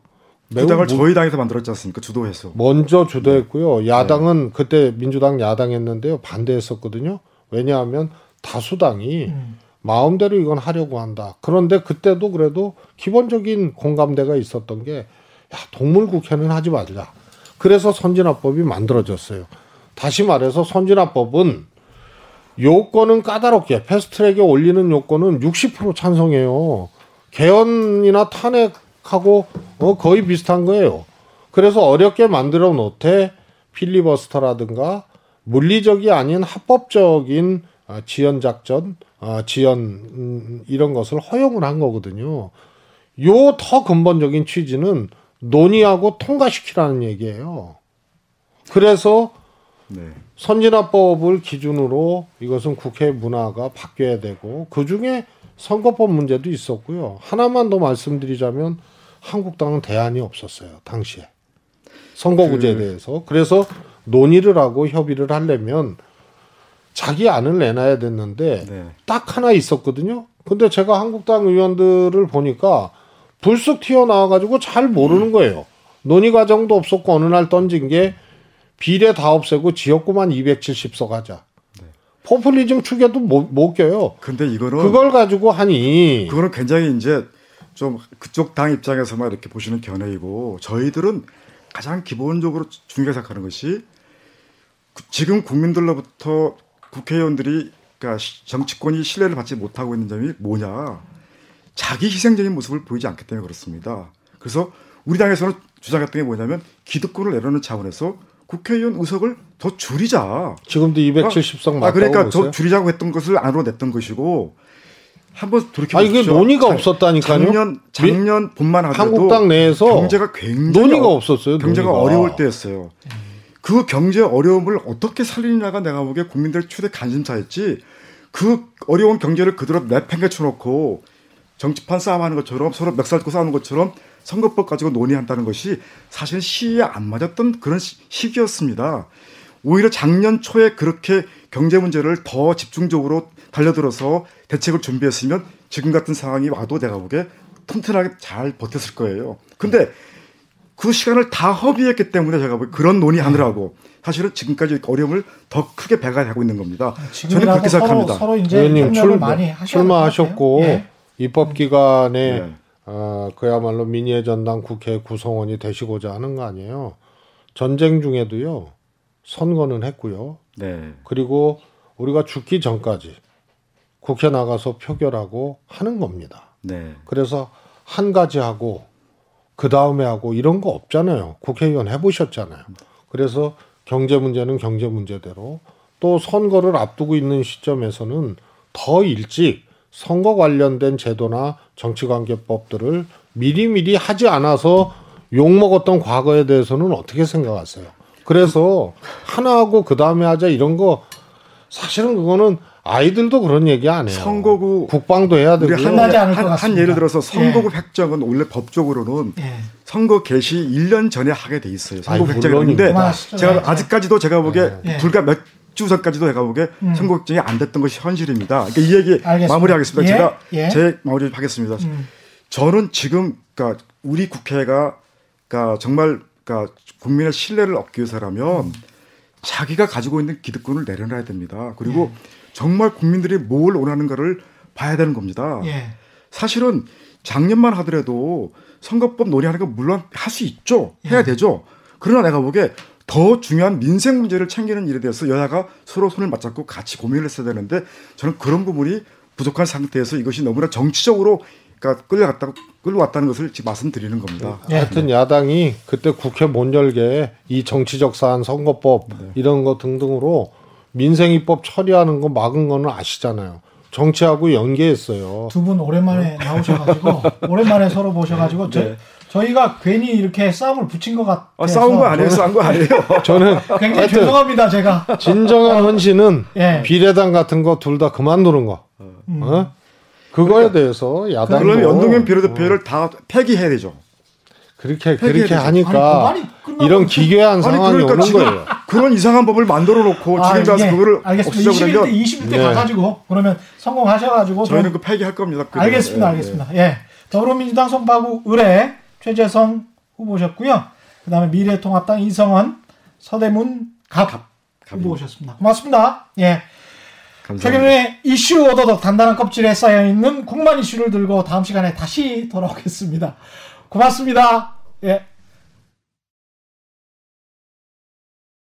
그 당을 저희 당에서 만들었지 않습니까? 주도해서. 먼저 주도했고요. 네. 야당은 네. 그때 민주당 야당했는데요. 반대했었거든요. 왜냐하면 다수당이 음. 마음대로 이건 하려고 한다. 그런데 그때도 그래도 기본적인 공감대가 있었던 게 야, 동물국회는 하지 말자. 그래서 선진화법이 만들어졌어요. 다시 말해서 선진화법은 요건은 까다롭게 패스트트랙에 올리는 요건은 60% 찬성해요. 개헌이나 탄핵하고 어, 거의 비슷한 거예요. 그래서 어렵게 만들어 놓되 필리버스터라든가 물리적이 아닌 합법적인 아, 지연 작전, 아, 지연 음, 이런 것을 허용을 한 거거든요. 요 더 근본적인 취지는 논의하고 통과시키라는 얘기예요. 그래서 네. 선진화법을 기준으로 이것은 국회 문화가 바뀌어야 되고 그 중에 선거법 문제도 있었고요. 하나만 더 말씀드리자면 한국당은 대안이 없었어요 당시에 선거구제에 그... 대해서 그래서 논의를 하고 협의를 하려면 자기 안을 내놔야 됐는데 네. 딱 하나 있었거든요. 근데 제가 한국당 의원들을 보니까 불쑥 튀어나와가지고 잘 모르는 거예요. 논의 과정도 없었고 어느 날 던진 게 비례 다 없애고 지역구만 270석 하자. 네. 포퓰리즘 축에도 못, 못 껴요. 근데 이거는 그걸 가지고 하니 그거는 굉장히 이제 좀 그쪽 당 입장에서만 이렇게 보시는 견해이고 저희들은 가장 기본적으로 중요하게 생각하는 것이 지금 국민들로부터 국회의원들이 그러니까 정치권이 신뢰를 받지 못하고 있는 점이 뭐냐. 자기 희생적인 모습을 보이지 않기 때문에 그렇습니다. 그래서 우리 당에서는 주장했던 게 뭐냐면 기득권을 내려놓는 차원에서 국회의원 의석을 더 줄이자. 지금도 270석 아, 그러니까 더 줄이자고 했던 것을 안으로 냈던 것이고 한번 돌이켜. 아 이게 논의가 작, 없었다니까요. 작년 작년 봄만 하더라도 한국당 내에서 경제가 굉장히 논의가 없었어요. 경제가 논의가. 어려울 때였어요. 그 경제 어려움을 어떻게 살리느냐가 내가 보기에 국민들 최대 관심사였지. 그 어려운 경제를 그대로 내팽개쳐 놓고 정치판 싸움하는 것처럼 서로 멱살고 싸우는 것처럼 선거법 가지고 논의한다는 것이 사실 시에 안 맞았던 그런 시기였습니다. 오히려 작년 초에 그렇게 경제 문제를 더 집중적으로 달려들어서 대책을 준비했으면 지금 같은 상황이 와도 내가 보기에 튼튼하게 잘 버텼을 거예요. 근데 그 시간을 다 허비했기 때문에 제가 보기 그런 논의하느라고 사실은 지금까지 어려움을 더 크게 배가 되고 있는 겁니다. 저는 그렇게 생각합니다. 서로, 서로 이제 의원님 출, 많이 출마하셨고 예. 입법 기간에 예. 어, 그야말로 민의의 전당 국회 구성원이 되시고자 하는 거 아니에요. 전쟁 중에도요. 선거는 했고요. 네. 그리고 우리가 죽기 전까지 국회 나가서 표결하고 하는 겁니다. 네. 그래서 한 가지 하고 그 다음에 하고 이런 거 없잖아요. 국회의원 해보셨잖아요. 그래서 경제 문제는 경제 문제대로 또 선거를 앞두고 있는 시점에서는 더 일찍 선거 관련된 제도나 정치관계법들을 미리미리 하지 않아서 욕먹었던 과거에 대해서는 어떻게 생각하세요? 그래서 하나 하고 그 다음에 하자 이런 거 사실은 그거는 아이들도 그런 얘기 안 해요. 선거구 국방도 해야 되고 한, 한, 한, 예를 들어서 선거구 예. 획정은 원래 법적으로는 예. 선거 개시 1년 전에 하게 돼 있어요. 선거구 획정이 있는데 제가 예. 아직까지도 제가 보기에 예. 불과 몇 주전까지도 제가 보기에 음. 선거 획정이 안 됐던 것이 현실입니다. 그러니까 이 얘기 알겠습니다. 마무리하겠습니다. 예. 제가 예. 제 마무리 하겠습니다. 음. 저는 지금 그러니까 우리 국회가 그러니까 정말 그러니까 국민의 신뢰를 얻기 위해서라면 자기가 가지고 있는 기득권을 내려놔야 됩니다. 그리고 예. 정말 국민들이 뭘 원하는가를 봐야 되는 겁니다. 예. 사실은 작년만 하더라도 선거법 논의하는 건 물론 할 수 있죠. 해야 예. 되죠. 그러나 내가 보기에 더 중요한 민생 문제를 챙기는 일에 대해서 여야가 서로 손을 맞잡고 같이 고민을 했어야 되는데 저는 그런 부분이 부족한 상태에서 이것이 너무나 정치적으로 그러니까 끌려갔다 끌려왔다는 것을 지금 말씀드리는 겁니다. 네. 하여튼 야당이 그때 국회 못 열게 이 정치적 사안 선거법 네. 이런 거 등등으로 민생 입법 처리하는 거 막은 거는 아시잖아요. 정치하고 연계했어요. 두 분 오랜만에 나오셔가지고 오랜만에 서로 보셔가지고 네. 저, 희가 괜히 이렇게 싸움을 붙인 것 같아서 아, 싸운 거 아니에요, 싸운 거 아니에요. 저는 굉장히 죄송합니다, 제가. 진정한 헌신은 예. 비례당 같은 거 둘 다 그만두는 거. 음. 어? 그거에 그러니까, 대해서 야당 그러면 연동형 비례대표를 어. 다 폐기해야 되죠. 그렇게 그렇게 하니까 아니, 이런 기괴한 상황이 그러니까 오는 거예요. 그런 이상한 법을 만들어 놓고 아, 지금 가서 예. 그거를 알겠습니다. 21대 21대 네. 가가지고 그러면 성공하셔가지고 저희는 그 폐기할 겁니다. 알겠습니다, 네. 알겠습니다. 예, 더불어민주당 송파구 의뢰 최재성 후보셨고요. 그 다음에 미래통합당 이성원 서대문 갑, 갑 후보셨습니다. 고맙습니다. 예. 최근에 이슈 오더덕 단단한 껍질에 쌓여 있는 국만 이슈를 들고 다음 시간에 다시 돌아오겠습니다. 고맙습니다. 예.